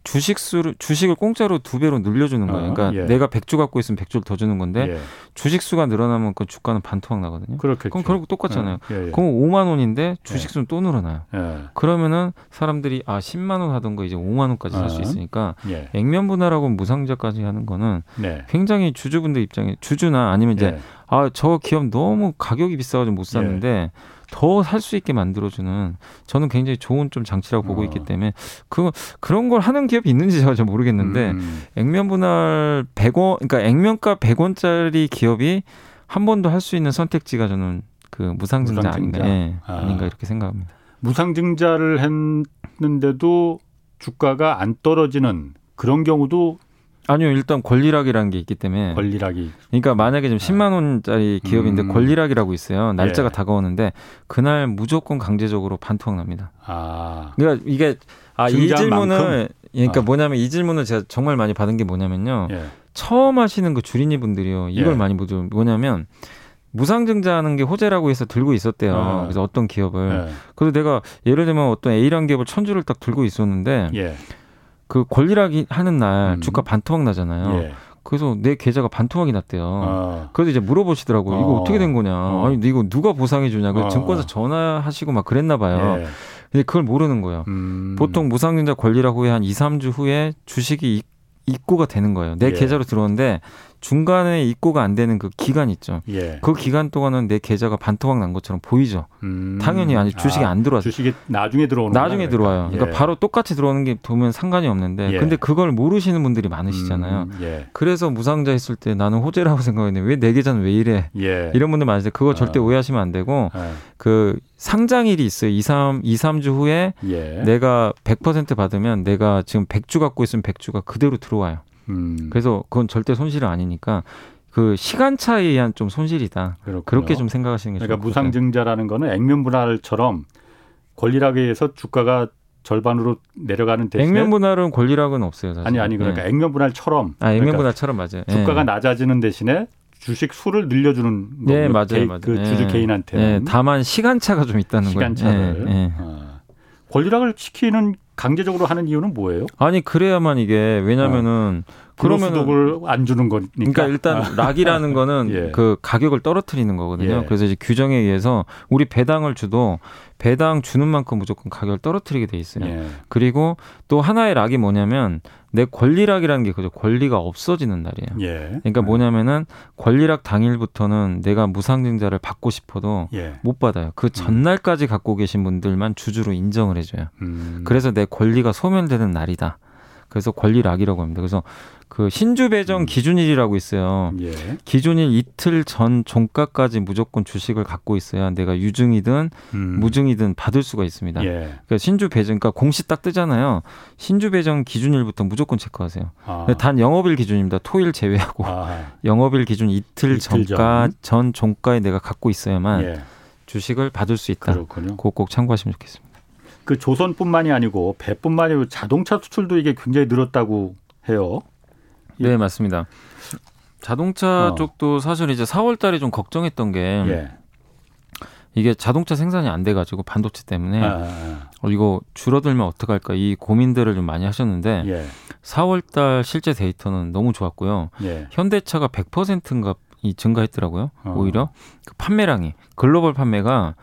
주식 수를 주식을 공짜로 두 배로 늘려주는 거예요. 어, 그러니까 예. 내가 100주 갖고 있으면 100주를 더 주는 건데 예. 주식 수가 늘어나면 그 주가는 반토막 나거든요. 그렇겠죠. 그럼 결국 똑같잖아요. 예, 예. 그럼 5만 원인데 주식 수는 또 늘어나요. 예. 그러면은 사람들이 아 10만 원 하던 거 이제 5만 원까지 살수 어. 있으니까 예. 액면 분할하고 무상증자까지 하는 거는 네. 굉장히 주주분들 입장에 주주나 아니면 이제 예. 아저 기업 너무 가격이 비싸가지고 못 샀는데 더 살 수 있게 만들어주는 저는 굉장히 좋은 좀 장치라고 보고 어. 있기 때문에 그 그런 걸 하는 기업이 있는지 제가 잘 모르겠는데 음. 액면 분할 100원 그러니까 액면가 100원짜리 기업이 한 번도 할 수 있는 선택지가 저는 그 무상증자, 무상증자. 아닌가 예, 아. 아닌가 이렇게 생각합니다. 무상증자를 했는데도 주가가 안 떨어지는 그런 경우도 아니요, 일단 권리락이라는 게 있기 때문에. 권리락이. 그러니까 만약에 지금 10만 원짜리 기업인데 음. 권리락이라고 있어요. 날짜가 예. 다가오는데 그날 무조건 강제적으로 반토막 납니다. 아. 그러니까 이게 아, 이 질문을 만큼? 그러니까 아. 뭐냐면 이 질문을 제가 정말 많이 받은 게 뭐냐면요. 예. 처음 하시는 그 주린이 분들이요. 이걸 예. 많이 보죠. 뭐냐면 무상증자하는 게 호재라고 해서 들고 있었대요. 아. 그래서 어떤 기업을. 예. 그래서 내가 예를 들면 어떤 A라는 기업을 천 주를 딱 들고 있었는데 예. 그 권리락이 하는 날 음. 주가 반토막 나잖아요. 예. 그래서 내 계좌가 반토막이 났대요. 어. 그래서 이제 물어보시더라고요. 이거 어. 어떻게 된 거냐. 어. 아니, 이거 누가 보상해 주냐. 그 어. 증권사 전화하시고 막 그랬나 봐요. 예. 근데 그걸 모르는 거예요. 음. 보통 무상증자 권리락 후에 한 2, 3주 후에 주식이 입- 입고가 되는 거예요. 내 예. 계좌로 들어오는데 중간에 입고가 안 되는 그 기간 있죠. 예. 그 기간 동안은 내 계좌가 반토막 난 것처럼 보이죠. 음. 당연히 아니 주식이 아, 안 들어왔어요. 주식이 나중에 들어오는 나중에 들어와요. 그러니까. 그러니까 바로 똑같이 들어오는 게 보면 상관이 없는데 예. 근데 그걸 모르시는 분들이 많으시잖아요. 음, 예. 그래서 무상자 했을 때 나는 호재라고 생각했는데 왜 내 계좌는 왜 이래? 예. 이런 분들 많으세요. 그거 절대 어. 오해하시면 안 되고 예. 그 상장일이 있어요. 2, 3, 2, 3주 후에 예. 내가 100% 받으면 내가 지금 100주 갖고 있으면 100주가 그대로 들어와요. 음. 그래서 그건 절대 손실은 아니니까 그 시간 차에 의한 좀 손실이다. 그렇군요. 그렇게 좀 생각하시는 게 그러니까 좋을 것 같아요. 무상증자라는 거는 액면 분할처럼 권리락에 의해서 주가가 절반으로 내려가는 대신에 액면 분할은 권리락은 없어요. 사실. 아니 아니 그러니까 예. 액면 분할처럼 아, 액면 그러니까 분할처럼 맞아요. 예. 주가가 낮아지는 대신에 주식 수를 늘려주는 네. 맞아요, 개- 맞아요. 그 예. 주주 개인한테는 예, 다만 시간차가 좀 있다는 시간차를 거예요. 예, 예. 어. 권리락을 시키는 강제적으로 하는 이유는 뭐예요? 아니 그래야만 이게 왜냐면은 그러면은 불로소득을 안 주는 거니까. 그러니까 일단 락이라는 [laughs] 거는 예. 그 가격을 떨어뜨리는 거거든요. 예. 그래서 이제 규정에 의해서 우리 배당을 주도 배당 주는 만큼 무조건 가격을 떨어뜨리게 돼 있어요. 예. 그리고 또 하나의 락이 뭐냐면 내 권리락이라는 게 그죠. 권리가 없어지는 날이에요. 예. 그러니까 뭐냐면은 권리락 당일부터는 내가 무상증자를 받고 싶어도 예. 못 받아요. 그 전날까지 갖고 계신 분들만 주주로 인정을 해줘요. 음. 그래서 내 권리가 소멸되는 날이다. 그래서 권리락이라고 합니다. 그래서 그 신주 배정 기준일이라고 있어요. 예. 기준일 이틀 전 종가까지 무조건 주식을 갖고 있어야 내가 유증이든 음. 무증이든 받을 수가 있습니다. 예. 그러니까 신주 배정, 그러니까 공시 딱 뜨잖아요. 신주 배정 기준일부터 무조건 체크하세요. 아. 단 영업일 기준입니다. 토일 제외하고 아. [laughs] 영업일 기준 이틀, 이틀 전가 전 종가에 내가 갖고 있어야만 예. 주식을 받을 수 있다. 그렇군요. 그거 꼭 참고하시면 좋겠습니다. 그 조선뿐만이 아니고 배뿐만이 아니고 자동차 수출도 이게 굉장히 늘었다고 해요. 예. 네, 맞습니다. 자동차 어. 쪽도 사실 이제 4월 달에 좀 걱정했던 게 예. 이게 자동차 생산이 안 돼 가지고 반도체 때문에 아, 아, 어, 이거 줄어들면 어떡할까 이 고민들을 좀 많이 아. 하셨는데 예. 4월 달 실제 데이터는 너무 좋았고요. 예. 현대차가 100%인가 이 증가했더라고요. 어. 오히려 그 판매량이 글로벌 판매가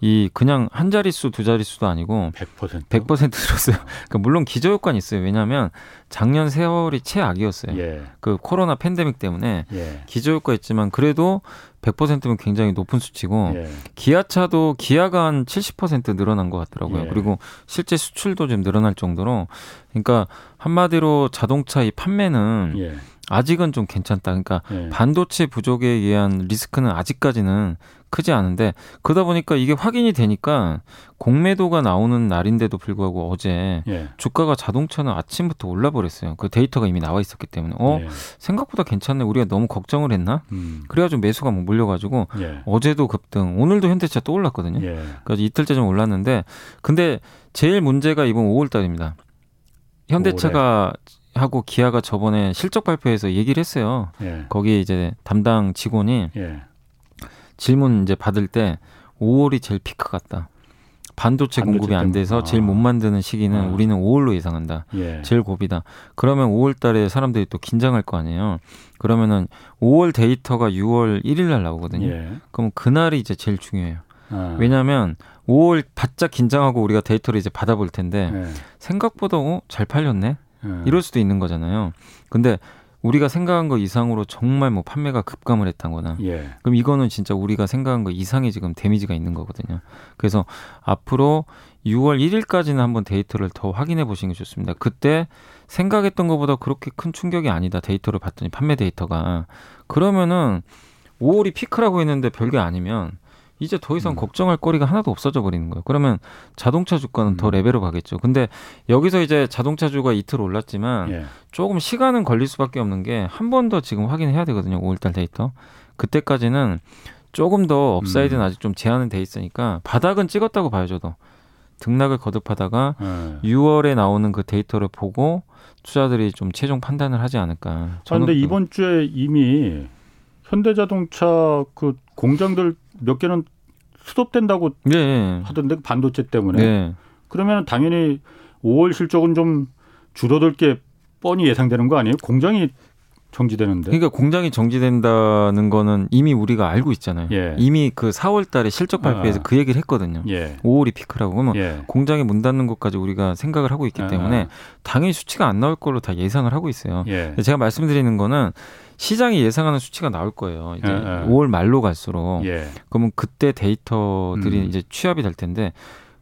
이 그냥 한 자릿수 두 자릿수도 아니고 100%. 100% 늘었어요. 그러니까 물론 기저 효과는 있어요. 왜냐하면 작년 세월이 최악이었어요. 예. 그 코로나 팬데믹 때문에 예. 기저 효과 있지만 그래도 100%면 굉장히 높은 수치고 예. 기아차도 기아가 한 70% 늘어난 것 같더라고요. 예. 그리고 실제 수출도 좀 늘어날 정도로 그러니까 한마디로 자동차 이 판매는 예. 아직은 좀 괜찮다. 그러니까 예. 반도체 부족에 의한 리스크는 아직까지는 크지 않은데 그러다 보니까 이게 확인이 되니까 공매도가 나오는 날인데도 불구하고 어제 예. 주가가 자동차는 아침부터 올라 버렸어요. 그 데이터가 이미 나와 있었기 때문에 어 예. 생각보다 괜찮네. 우리가 너무 걱정을 했나? 음. 그래가지고 매수가 막 몰려가지고 예. 어제도 급등, 오늘도 현대차 또 올랐거든요. 예. 그래서 이틀째 좀 올랐는데 근데 제일 문제가 이번 5월달입니다. 현대차가 하고 기아가 저번에 실적 발표에서 얘기를 했어요. 예. 거기 이제 담당 직원이 예. 질문 이제 받을 때 5월이 제일 피크 같다. 반도체 반도체 공급이 안 돼서 때문에. 제일 못 만드는 시기는 아. 우리는 5월로 예상한다. 예. 제일 고비다. 그러면 5월 달에 사람들이 또 긴장할 거 아니에요. 그러면은 5월 데이터가 6월 1일 날 나오거든요. 예. 그럼 그날이 이제 제일 중요해요. 아. 왜냐하면 5월 바짝 긴장하고 우리가 데이터를 이제 받아볼 텐데 예. 생각보다 어, 잘 팔렸네. 예. 이럴 수도 있는 거잖아요. 근데 우리가 생각한 거 이상으로 정말 뭐 판매가 급감을 했다거나 예. 그럼 이거는 진짜 우리가 생각한 거 이상의 지금 데미지가 있는 거거든요. 그래서 앞으로 6월 1일까지는 한번 데이터를 더 확인해 보시는 게 좋습니다. 그때 생각했던 것보다 그렇게 큰 충격이 아니다. 데이터를 봤더니 판매 데이터가 그러면은 5월이 피크라고 했는데 별게 아니면 이제 더 이상 음. 걱정할 거리가 하나도 없어져 버리는 거예요. 그러면 자동차 주가는 더 음. level up 하겠죠. 근데 여기서 이제 자동차 주가 이틀 올랐지만 예. 조금 시간은 걸릴 수밖에 없는 게 한 번 더 지금 확인해야 되거든요. 5월달 데이터. 그때까지는 조금 더 upside는 음. 아직 좀 제한은 돼 있으니까 바닥은 찍었다고 봐요, 저도. 등락을 거듭하다가 예. 6월에 나오는 그 데이터를 보고 투자들이 좀 최종 판단을 하지 않을까. 아, 저는 근데 그- 이번 주에 이미 현대자동차 그 공장들 몇 개는 수습된다고 예, 예. 하던데 그 반도체 때문에 네. 그러면 당연히 5월 실적은 좀 줄어들 게 뻔히 예상되는 거 아니에요? 공장이 정지되는데. 그러니까 공장이 정지된다는 거는 이미 우리가 알고 있잖아요. 예. 이미 그 4월 달에 실적 발표에서 아. 그 얘기를 했거든요. 예. 5월이 피크라고. 그러면 예. 공장이 문 닫는 것까지 우리가 생각을 하고 있기 아. 때문에 당연히 수치가 안 나올 걸로 다 예상을 하고 있어요. 예. 제가 말씀드리는 거는 시장이 예상하는 수치가 나올 거예요. 이제 예, 예. 5월 말로 갈수록. 예. 그러면 그때 데이터들이 음. 이제 취합이 될 텐데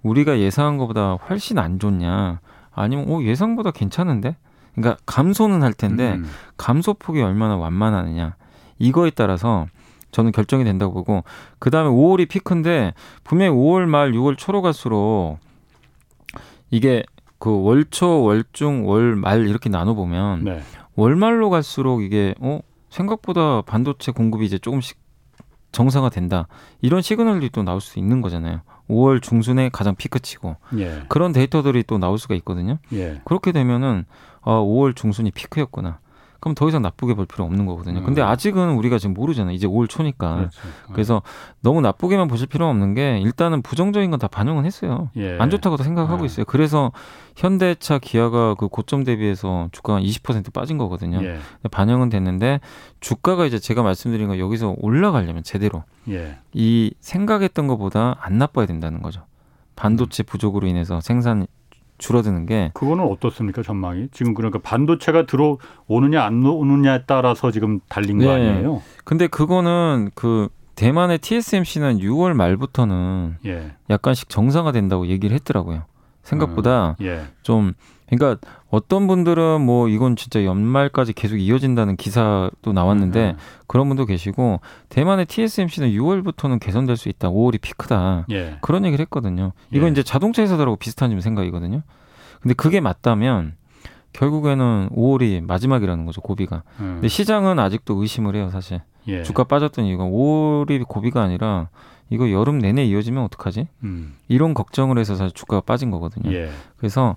우리가 예상한 것보다 훨씬 안 좋냐? 아니면 어 예상보다 괜찮은데? 그러니까 감소는 할 텐데 음. 감소폭이 얼마나 완만하느냐 이거에 따라서 저는 결정이 된다고 보고 그 다음에 5월이 피크인데 분명히 5월 말 6월 초로 갈수록 이게 그 월초 월중 월 말 이렇게 나눠 보면 네. 월말로 갈수록 이게 어 생각보다 반도체 공급이 이제 조금씩 정상화 된다 이런 시그널이 또 나올 수 있는 거잖아요. 5월 중순에 가장 피크치고 예. 그런 데이터들이 또 나올 수가 있거든요. 예. 그렇게 되면은 아 5월 중순이 피크였구나. 그럼 더 이상 나쁘게 볼 필요 없는 거거든요. 근데 음. 아직은 우리가 지금 모르잖아요. 이제 5월 초니까. 그렇죠. 그래서 너무 나쁘게만 보실 필요는 없는 게 일단은 부정적인 건 다 반영은 했어요. 예. 안 좋다고 도 생각하고 아. 있어요. 그래서 현대차, 기아가 그 고점 대비해서 주가가 20% 빠진 거거든요. 예. 반영은 됐는데 주가가 이제 제가 말씀드린 거 여기서 올라가려면 제대로 예. 이 생각했던 것보다 안 나빠야 된다는 거죠. 반도체 부족으로 인해서 생산이 줄어드는 게 그거는 어떻습니까 전망이? 지금 그러니까 반도체가 들어오느냐 안 오느냐에 따라서 지금 달린 거 네. 아니에요? 근데 그거는 그 대만의 TSMC는 6월 말부터는 예. 약간씩 정상화된다고 얘기를 했더라고요. 생각보다 예. 좀 그러니까 어떤 분들은 뭐 이건 진짜 연말까지 계속 이어진다는 기사도 나왔는데 음, 그런 분도 계시고 대만의 TSMC는 6월부터는 개선될 수 있다. 5월이 피크다. 예. 그런 얘기를 했거든요. 이건 예. 이제 자동차 회사들하고 비슷한 좀 생각이거든요. 근데 그게 맞다면 결국에는 5월이 마지막이라는 거죠. 고비가. 음. 근데 시장은 아직도 의심을 해요, 사실. 예. 주가 빠졌던 이유가 5월이 고비가 아니라 이거 여름 내내 이어지면 어떡하지? 음. 이런 걱정을 해서 사실 주가가 빠진 거거든요. 예. 그래서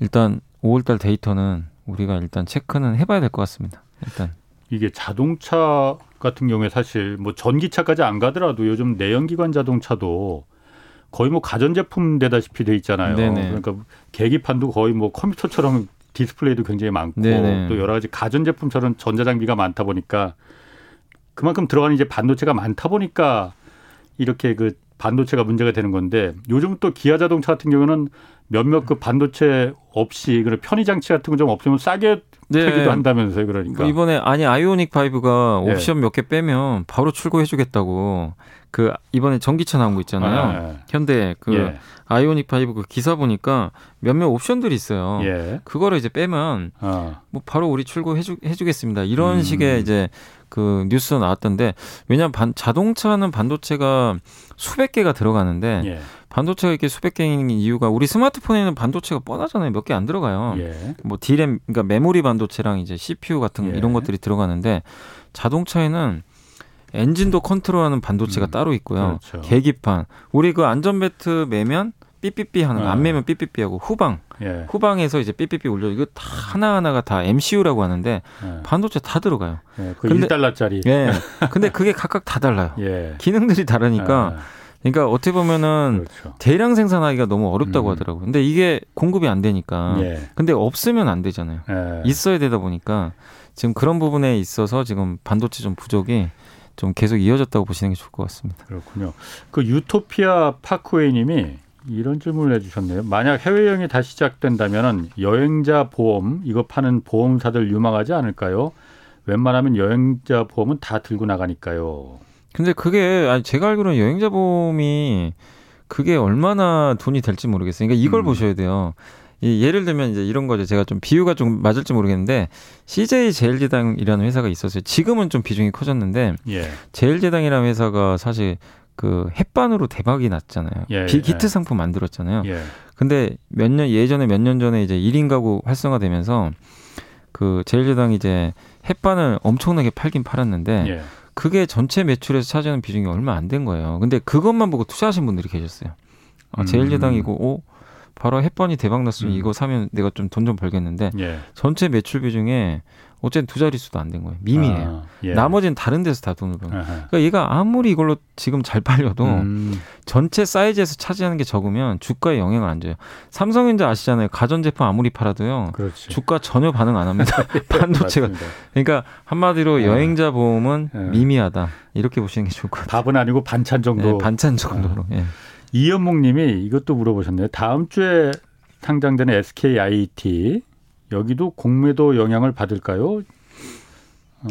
일단 5월달 데이터는 우리가 일단 체크는 해봐야 될 것 같습니다. 일단 이게 자동차 같은 경우에 사실 뭐 전기차까지 안 가더라도 요즘 내연기관 자동차도 거의 뭐 가전제품 되다시피 돼 있잖아요. 네네. 그러니까 계기판도 거의 뭐 컴퓨터처럼 디스플레이도 굉장히 많고 네네. 또 여러 가지 가전제품처럼 전자장비가 많다 보니까 그만큼 들어가는 이제 반도체가 많다 보니까 이렇게 그 반도체가 문제가 되는 건데 요즘 또 기아 자동차 같은 경우는 몇몇 그 반도체 없이 그런 편의 장치 같은 거 좀 없으면 싸게 팔기도 한다면서요. 그러니까 이번에 아니 아이오닉 5가 예. 옵션 몇개 빼면 바로 출고해 주겠다고 그 이번에 전기차 나온 거 있잖아요. 현대 그 예. 아이오닉 5그 기사 보니까 몇몇 옵션들이 있어요. 예. 그거를 이제 빼면 어. 뭐 바로 우리 출고해 주 해주겠습니다. 이런 음. 식의 이제 그 뉴스가 나왔던데 왜냐하면 반, 자동차는 반도체가 수백 개가 들어가는데 예. 반도체가 이렇게 수백 개인 이유가 우리 스마트폰에는 반도체가 뻔하잖아요. 몇 개 안 들어가요. 예. 뭐 D램 그러니까 메모리 반도체랑 이제 CPU 같은 예. 이런 것들이 들어가는데 자동차에는 엔진도 컨트롤하는 반도체가 음, 따로 있고요. 그렇죠. 계기판 우리 그 안전벨트 매면 삐삐삐 하는 거, 아. 안 매면 삐삐삐 하고 후방 예. 후방에서 이제 삐삐삐 올려 이거 다 하나 하나가 다 MCU라고 하는데 예. 반도체 다 들어가요. 예. 그 근데- 1달러짜리. 예. [laughs] 근데 그게 각각 다 달라요. 예. 기능들이 다르니까 아, 그러니까 어떻게 보면은 그렇죠. 대량 생산하기가 너무 어렵다고 음. 하더라고요. 근데 이게 공급이 안 되니까 예. 근데 없으면 안 되잖아요. 예. 있어야 되다 보니까 지금 그런 부분에 있어서 지금 반도체 좀 부족이 좀 계속 이어졌다고 보시는 게 좋을 것 같습니다. 그렇군요. 그 유토피아 파크웨이 님이 이런 질문을 해주셨네요. 만약 해외 여행이 다시 시작된다면 여행자 보험 이거 파는 보험사들 유망하지 않을까요? 웬만하면 여행자 보험은 다 들고 나가니까요. 근데 그게 아니 제가 알기로는 여행자 보험이 그게 얼마나 돈이 될지 모르겠어요. 그러니까 이걸 음. 보셔야 돼요. 이 예를 들면 이제 이런 거죠. 제가 좀 비유가 좀 맞을지 모르겠는데 CJ 제일제당이라는 회사가 있었어요. 지금은 좀 비중이 커졌는데 예. 제일제당이라는 회사가 사실 그 햇반으로 대박이 났잖아요. 예, 예. 상품 만들었잖아요. 예. 근데 몇 년 예전에 몇 년 전에 이제 1인 가구 활성화되면서 그 제일제당이 이제 햇반을 엄청나게 팔긴 팔았는데 예. 그게 전체 매출에서 차지하는 비중이 얼마 안 된 거예요. 근데 그것만 보고 투자하신 분들이 계셨어요. 아, 음. 제일제당이고 오 바로 햇반이 대박 났으면 음. 이거 사면 내가 좀 돈좀 벌겠는데 예. 전체 매출 비 중에 어쨌든 두 자릿수도 안 된 거예요. 미미해요. 아, 예. 나머지는 다른 데서 다 돈을 버는 거예요. 그러니까 얘가 아무리 이걸로 지금 잘 팔려도 음, 전체 사이즈에서 차지하는 게 적으면 주가에 영향을 안 줘요. 삼성전자 아시잖아요. 가전제품 아무리 팔아도요. 그렇지. 주가 전혀 반응 안 합니다. [laughs] [laughs] 반도체가. 맞습니다. 그러니까 한마디로 예. 여행자 보험은 예. 미미하다. 이렇게 보시는 게 좋을 것 같아요. 밥은 아니고 반찬 정도. 네, 반찬 정도로. 예. 이현목님이 이것도 물어보셨네요. 다음 주에 상장되는 SKIT 여기도 공매도 영향을 받을까요?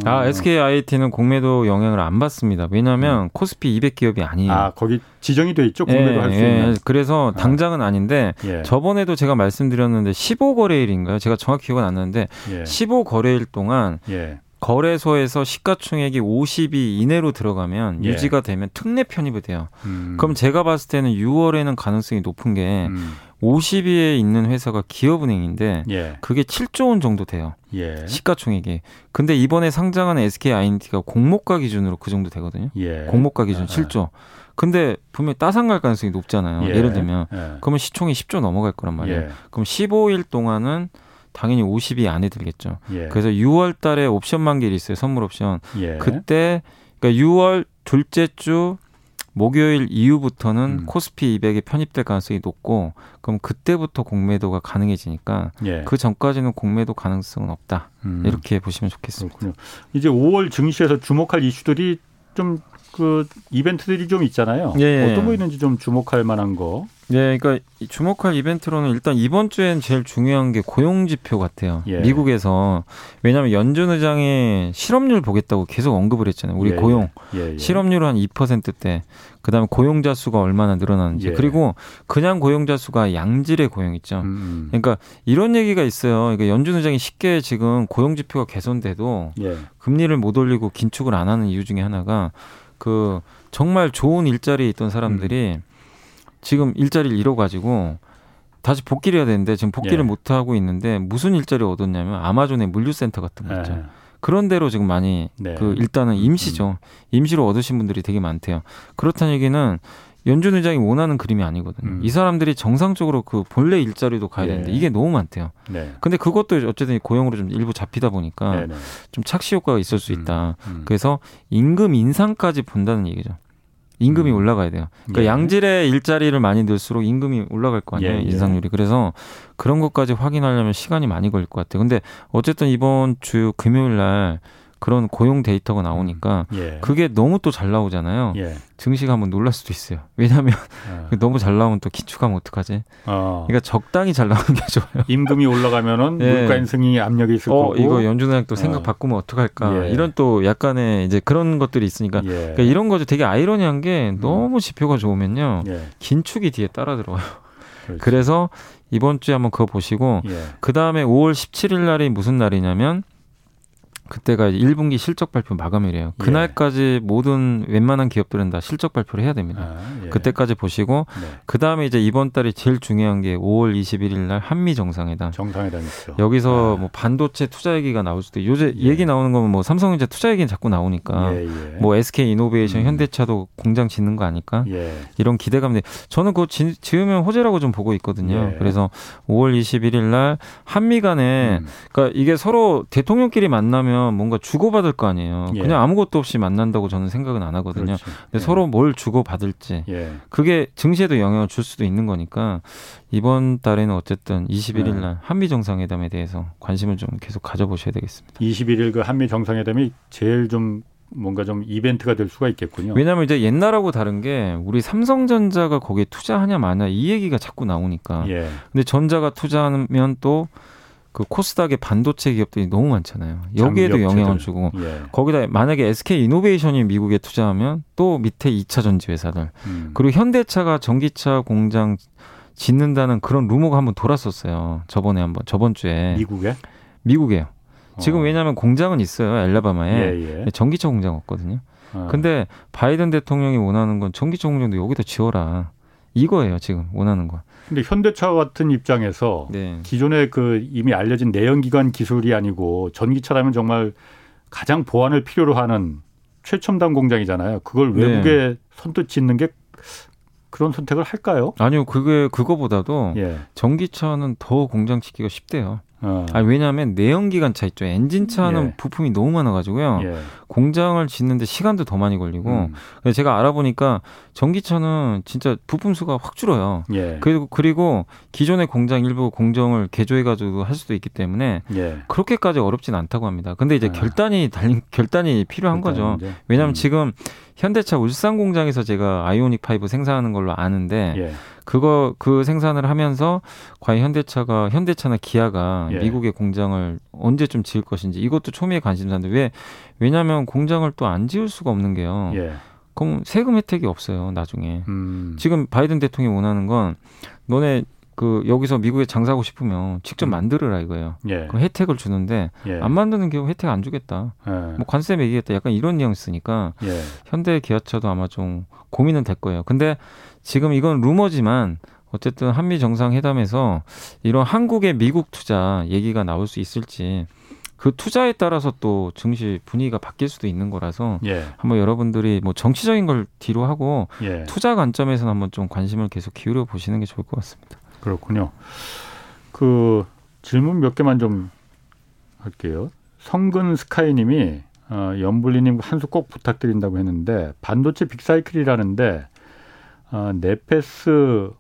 아, 어, SK IT는 공매도 영향을 안 받습니다. 왜냐하면 코스피 200 기업이 아니에요. 음. 아 거기 지정이 돼 있죠 공매도 예, 할수 예. 있는. 그래서 당장은 아닌데 예. 저번에도 제가 말씀드렸는데 15거래일인가요? 제가 정확히 기억은 안 나는데 예. 15거래일 동안 예. 거래소에서 시가총액이 50이 이내로 들어가면 예. 유지가 되면 특례 편입이 돼요. 음. 그럼 제가 봤을 때는 6월에는 가능성이 높은 게 음. 50위에 있는 회사가 기업은행인데 예. 그게 7조 원 정도 돼요. 예. 시가총액이. 근데 이번에 상장하는 SK INT가 공모가 기준으로 그 정도 되거든요. 예. 공모가 기준 아, 7조. 근데 분명히 따상 갈 가능성이 높잖아요. 예. 예. 를 들면 예. 그러면 시총이 10조 넘어갈 거란 말이에요. 예. 그럼 15일 동안은 당연히 50이 안에 들겠죠. 예. 그래서 6월 달에 옵션 만기일이 있어요. 선물 옵션. 예. 그때 그러니까 6월 둘째 주 목요일 이후부터는 음. 코스피 200에 편입될 가능성이 높고 그럼 그때부터 공매도가 가능해지니까 예. 그 전까지는 공매도 가능성은 없다. 음. 이렇게 보시면 좋겠습니다. 그렇군요. 이제 5월 증시에서 주목할 이슈들이 좀 그 이벤트들이 좀 있잖아요. 예, 예. 어떤 거 있는지 좀 주목할 만한 거. 예, 그러니까 이 주목할 이벤트로는 일단 이번 주엔 제일 중요한 게 고용 지표 같아요. 예. 미국에서 왜냐하면 연준 의장이 실업률 보겠다고 계속 언급을 했잖아요. 우리 예, 고용 예, 예. 실업률 한 2%대. 그다음에 고용자 수가 얼마나 늘어나는지. 예. 그리고 그냥 고용자 수가 양질의 고용 있죠. 음, 음. 그러니까 이런 얘기가 있어요. 그러니까 연준 의장이 쉽게 지금 고용 지표가 개선돼도 예. 금리를 못 올리고 긴축을 안 하는 이유 중에 하나가 그 정말 좋은 일자리에 있던 사람들이 음. 지금 일자리를 잃어가지고 다시 복귀를 해야 되는데 지금 복귀를 예. 못 하고 있는데 무슨 일자리 를 얻었냐면 아마존의 물류센터 같은 거 있죠. 예. 그런 데로 지금 많이 네. 그 일단은 임시죠. 임시로 얻으신 분들이 되게 많대요. 그렇다는 얘기는 연준 의장이 원하는 그림이 아니거든요. 음. 이 사람들이 정상적으로 그 본래 일자리도 가야 예. 되는데 이게 너무 많대요. 네. 근데 그것도 어쨌든 고용으로 좀 일부 잡히다 보니까 네, 네. 좀 착시 효과가 있을 수 음, 있다. 음. 그래서 임금 인상까지 본다는 얘기죠. 임금이 음. 올라가야 돼요. 그러니까 예. 양질의 일자리를 많이 넣을수록 임금이 올라갈 거 아니에요. 예, 예. 인상률이. 그래서 그런 것까지 확인하려면 시간이 많이 걸릴 것 같아요. 근데 어쨌든 이번 주 금요일 날 그런 고용 데이터가 나오니까 예. 그게 너무 또 잘 나오잖아요. 예. 증시가 한번 놀랄 수도 있어요. 왜냐하면 아. [laughs] 너무 잘 나오면 또 기축하면 어떡하지? 어. 그러니까 적당히 잘 나오는 게 좋아요. 임금이 올라가면은 예. 물가 인상이 압력이 있을 어, 거고. 이거 연준은행 또 어. 생각 바꾸면 어떡할까? 예. 이런 또 약간의 이제 그런 것들이 있으니까 예. 그러니까 이런 거죠. 되게 아이러니한 게 너무 지표가 좋으면요. 예. 긴축이 뒤에 따라 들어와요. 그렇지. 그래서 이번 주에 한번 그거 보시고 예. 그 다음에 5월 17일 날이 무슨 날이냐면 그때가 1분기 실적 발표 마감일이에요. 예. 그날까지 모든 웬만한 기업들은 다 실적 발표를 해야 됩니다. 아, 예. 그때까지 보시고 네. 그 다음에 이제 이번 달이 제일 중요한 게 5월 21일 날 한미 정상회담. 정상회담 있죠. 여기서 아. 뭐 반도체 투자 얘기가 나올 수도 요새 예. 얘기 나오는 거면 뭐 삼성전자 투자 얘기는 자꾸 나오니까 예, 예. 뭐 SK 이노베이션 음. 현대차도 공장 짓는 거 아닐까? 예. 이런 기대감이 저는 그거 지, 지으면 호재라고 좀 보고 있거든요. 예. 그래서 5월 21일 날 한미 간에 음. 그러니까 이게 서로 대통령끼리 만나면 뭔가 주고받을 거 아니에요. 예. 그냥 아무것도 없이 만난다고 저는 생각은 안 하거든요. 그렇지. 근데 예. 서로 뭘 주고받을지 예. 그게 증시에도 영향을 줄 수도 있는 거니까 이번 달에는 어쨌든 21일 네. 날 한미 정상회담에 대해서 관심을 좀 계속 가져보셔야 되겠습니다. 21일 그 한미 정상회담이 제일 좀 뭔가 좀 이벤트가 될 수가 있겠군요. 왜냐하면 이제 옛날하고 다른 게 우리 삼성전자가 거기에 투자하냐 마냐 이 얘기가 자꾸 나오니까 예. 근데 전자가 투자하면 또 그 코스닥의 반도체 기업들이 너무 많잖아요. 여기에도 영향을. 주고 예. 거기다 만약에 SK 이노베이션이 미국에 투자하면 또 밑에 2차 전지 회사들 음. 그리고 현대차가 전기차 공장 짓는다는 그런 루머가 한번 돌았었어요. 저번에 한번 저번 주에 미국에 미국에요. 지금 어. 왜냐하면 공장은 있어요. 엘라바마에 예, 예. 전기차 공장 없거든요. 어. 근데 바이든 대통령이 원하는 건 전기차 공장도 여기다 지어라. 이거예요, 지금 원하는 건. 근데 현대차 같은 입장에서 네. 기존의 그 이미 알려진 내연기관 기술이 아니고 전기차라면 정말 가장 보완을 필요로 하는 최첨단 공장이잖아요. 그걸 네. 외국에 선뜻 짓는 게 그런 선택을 할까요? 아니요, 그게 그거보다도 예. 전기차는 더 공장 짓기가 쉽대요. 어. 아 왜냐하면 내연기관 차 있죠. 엔진차는 예. 부품이 너무 많아가지고요. 예. 공장을 짓는데 시간도 더 많이 걸리고. 음. 그래서 제가 알아보니까 전기차는 진짜 부품 수가 확 줄어요. 예. 그리고 그리고 기존의 공장 일부 공정을 개조해가지고 할 수도 있기 때문에 예. 그렇게까지 어렵진 않다고 합니다. 근데 이제 아. 결단이 달린 결단이 필요한 거죠. 왜냐하면 음. 지금 현대차 울산 공장에서 제가 아이오닉 5 생산하는 걸로 아는데 예. 그거 그 생산을 하면서 과연 현대차가 현대차나 기아가 예. 미국의 공장을 언제쯤 지을 것인지 이것도 초미의 관심사인데 왜 왜냐하면 공장을 또 안 지을 수가 없는 게요. 예. 그럼 세금 혜택이 없어요 나중에. 음. 지금 바이든 대통령이 원하는 건 너네 그 여기서 미국에 장사하고 싶으면 직접 음. 만들어라 이거예요. 예. 그럼 혜택을 주는데 예. 안 만드는 경우 혜택 안 주겠다. 예. 뭐 관세 매기겠다. 약간 이런 뉘앙스니까 예. 현대 기아차도 아마 좀 고민은 될 거예요. 근데 지금 이건 루머지만 어쨌든 한미 정상회담에서 이런 한국의 미국 투자 얘기가 나올 수 있을지 그 투자에 따라서 또 증시 분위기가 바뀔 수도 있는 거라서 예. 한번 여러분들이 뭐 정치적인 걸 뒤로 하고 예. 투자 관점에서는 한번 좀 관심을 계속 기울여 보시는 게 좋을 것 같습니다. 그렇군요. 그 질문 몇 개만 좀 할게요. 성근 스카이님이 어, 연불리님 한 수 꼭 부탁드린다고 했는데 반도체 빅사이클이라는데 어, 네페스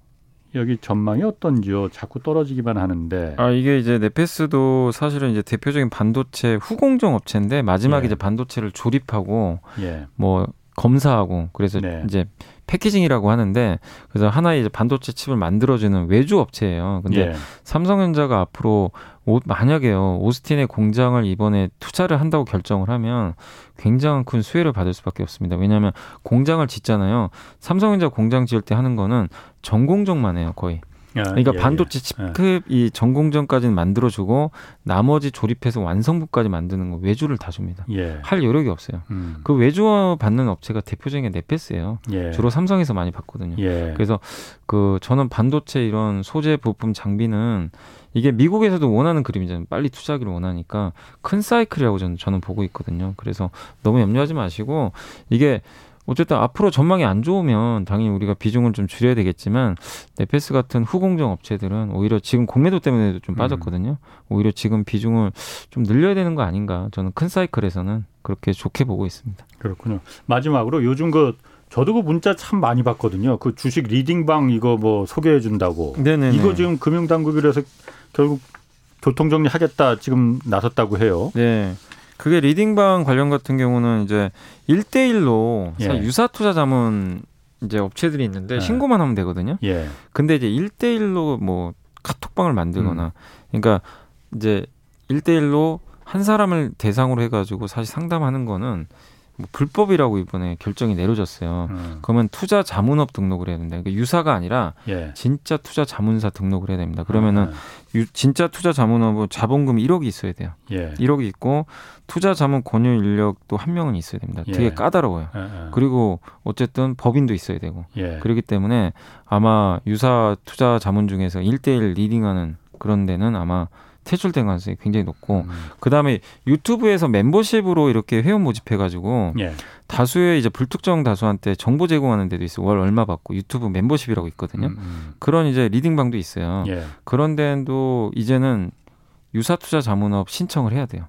여기 전망이 어떤지요? 자꾸 떨어지기만 하는데. 아 이게 이제 네페스도 사실은 이제 대표적인 반도체 후공정 업체인데 마지막에 예. 이제 반도체를 조립하고 예. 뭐 검사하고 그래서 네. 이제 패키징이라고 하는데 그래서 하나의 이제 반도체 칩을 만들어주는 외주 업체예요. 근데 예. 삼성전자가 앞으로 오, 만약에요 오스틴의 공장을 이번에 투자를 한다고 결정을 하면 굉장한 큰 수혜를 받을 수밖에 없습니다. 왜냐하면 공장을 짓잖아요. 삼성전자 공장 지을 때 하는 거는 전공정만 해요 거의. 아, 그러니까 예, 반도체 예. 칩급 이 전공정까지는 만들어주고 나머지 조립해서 완성부까지 만드는 거 외주를 다 줍니다. 예. 할 여력이 없어요. 음. 그 외주 받는 업체가 대표적인 게 네페스예요. 예. 주로 삼성에서 많이 받거든요. 예. 그래서 그 저는 반도체 이런 소재 부품 장비는 이게 미국에서도 원하는 그림이잖아요. 빨리 투자하기를 원하니까 큰 사이클이라고 저는 저는 보고 있거든요. 그래서 너무 염려하지 마시고 이게 어쨌든 앞으로 전망이 안 좋으면 당연히 우리가 비중을 좀 줄여야 되겠지만 네페스 같은 후공정 업체들은 오히려 지금 공매도 때문에도 좀 음. 빠졌거든요. 오히려 지금 비중을 좀 늘려야 되는 거 아닌가. 저는 큰 사이클에서는 그렇게 좋게 보고 있습니다. 그렇군요. 마지막으로 요즘 그 저도 그 문자 참 많이 받거든요. 그 주식 리딩방 이거 뭐 소개해 준다고. 네네. 이거 지금 금융당국이라서 결국 교통정리 하겠다 지금 나섰다고 해요. 네. 그게 리딩방 관련 같은 경우는 이제 일대일로 예. 유사 투자 자문 이제 업체들이 있는데 예. 신고만 하면 되거든요. 예. 근데 이제 일대일로뭐 카톡방을 만들거나 음. 그러니까 이제 일대일로한 사람을 대상으로 해 가지고 사실 상담하는 거는 뭐 불법이라고 이번에 결정이 내려졌어요. 음. 그러면 투자 자문업 등록을 해야 된다. 그러니까 유사가 아니라 예. 진짜 투자 자문사 등록을 해야 됩니다. 그러면은 아, 유- 진짜 투자 자문업은 자본금 1억이 있어야 돼요. 예. 1억이 있고 투자 자문 권유 인력도 한 명은 있어야 됩니다. 예. 되게 까다로워요. 예, 예. 그리고 어쨌든 법인도 있어야 되고 예. 그렇기 때문에 아마 유사 투자 자문 중에서 1대1 리딩하는 그런 데는 아마 퇴출될 가능성이 굉장히 높고 음. 그다음에 유튜브에서 멤버십으로 이렇게 회원 모집해 가지고 예. 다수의 이제 불특정 다수한테 정보 제공하는 데도 있어요. 월 얼마 받고 유튜브 멤버십이라고 있거든요. 음, 음. 그런 이제 리딩방도 있어요. 예. 그런 데도 이제는 유사 투자 자문업 신청을 해야 돼요.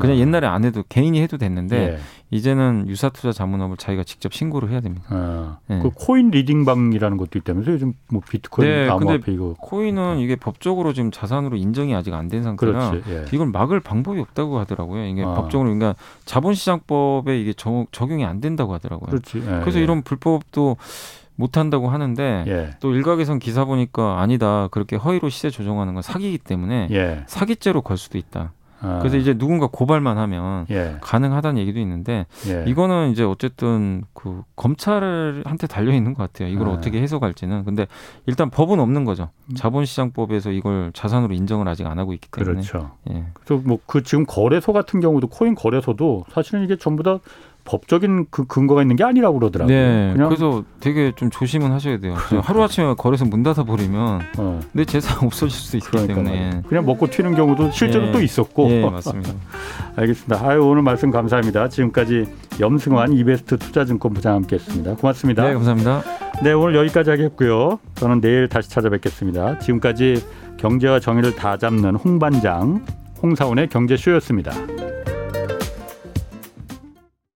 그냥 아. 옛날에 안 해도 개인이 해도 됐는데 예. 이제는 유사 투자 자문업을 자기가 직접 신고를 해야 됩니다. 어. 예. 그 코인 리딩방이라는 것도 있다면서 요즘 뭐 비트코인, 네, 암호화폐 이거 코인은 이게 법적으로 지금 자산으로 인정이 아직 안 된 상태라. 예. 이걸 막을 방법이 없다고 하더라고요. 이게 아. 법적으로 그러니까 자본시장법에 이게 적, 적용이 안 된다고 하더라고요. 그렇지. 예, 그래서 예. 이런 불법도 못 한다고 하는데 예. 또 일각에선 기사 보니까 아니다. 그렇게 허위로 시세 조정하는 건 사기이기 때문에 예. 사기죄로 걸 수도 있다. 아. 그래서 이제 누군가 고발만 하면 예. 가능하다는 얘기도 있는데 예. 이거는 이제 어쨌든 그 검찰한테 달려 있는 것 같아요. 이걸 아. 어떻게 해석할지는. 근데 일단 법은 없는 거죠. 자본시장법에서 이걸 자산으로 인정을 아직 안 하고 있기 때문에. 그렇죠. 예. 그래서 뭐 그 지금 거래소 같은 경우도 코인 거래소도 사실은 이게 전부 다 법적인 그 근거가 있는 게 아니라고 그러더라고요. 네. 그래서 되게 좀 조심은 하셔야 돼요. 하루 아침에 거래소 문 닫아 버리면 어, 내 재산 [laughs] 없어질 수 있기 그러니까 때문에. 말이에요. 그냥 먹고 튀는 경우도 실제로 예. 또 있었고. 예, 맞습니다. [laughs] 알겠습니다. 아유 오늘 말씀 감사합니다. 지금까지 염승환 이베스트 투자증권 부장 함께했습니다. 고맙습니다. 네, 감사합니다. 네, 오늘 여기까지 하겠고요. 저는 내일 다시 찾아뵙겠습니다. 지금까지 경제와 정의를 다 잡는 홍 반장 홍사원의 경제쇼였습니다.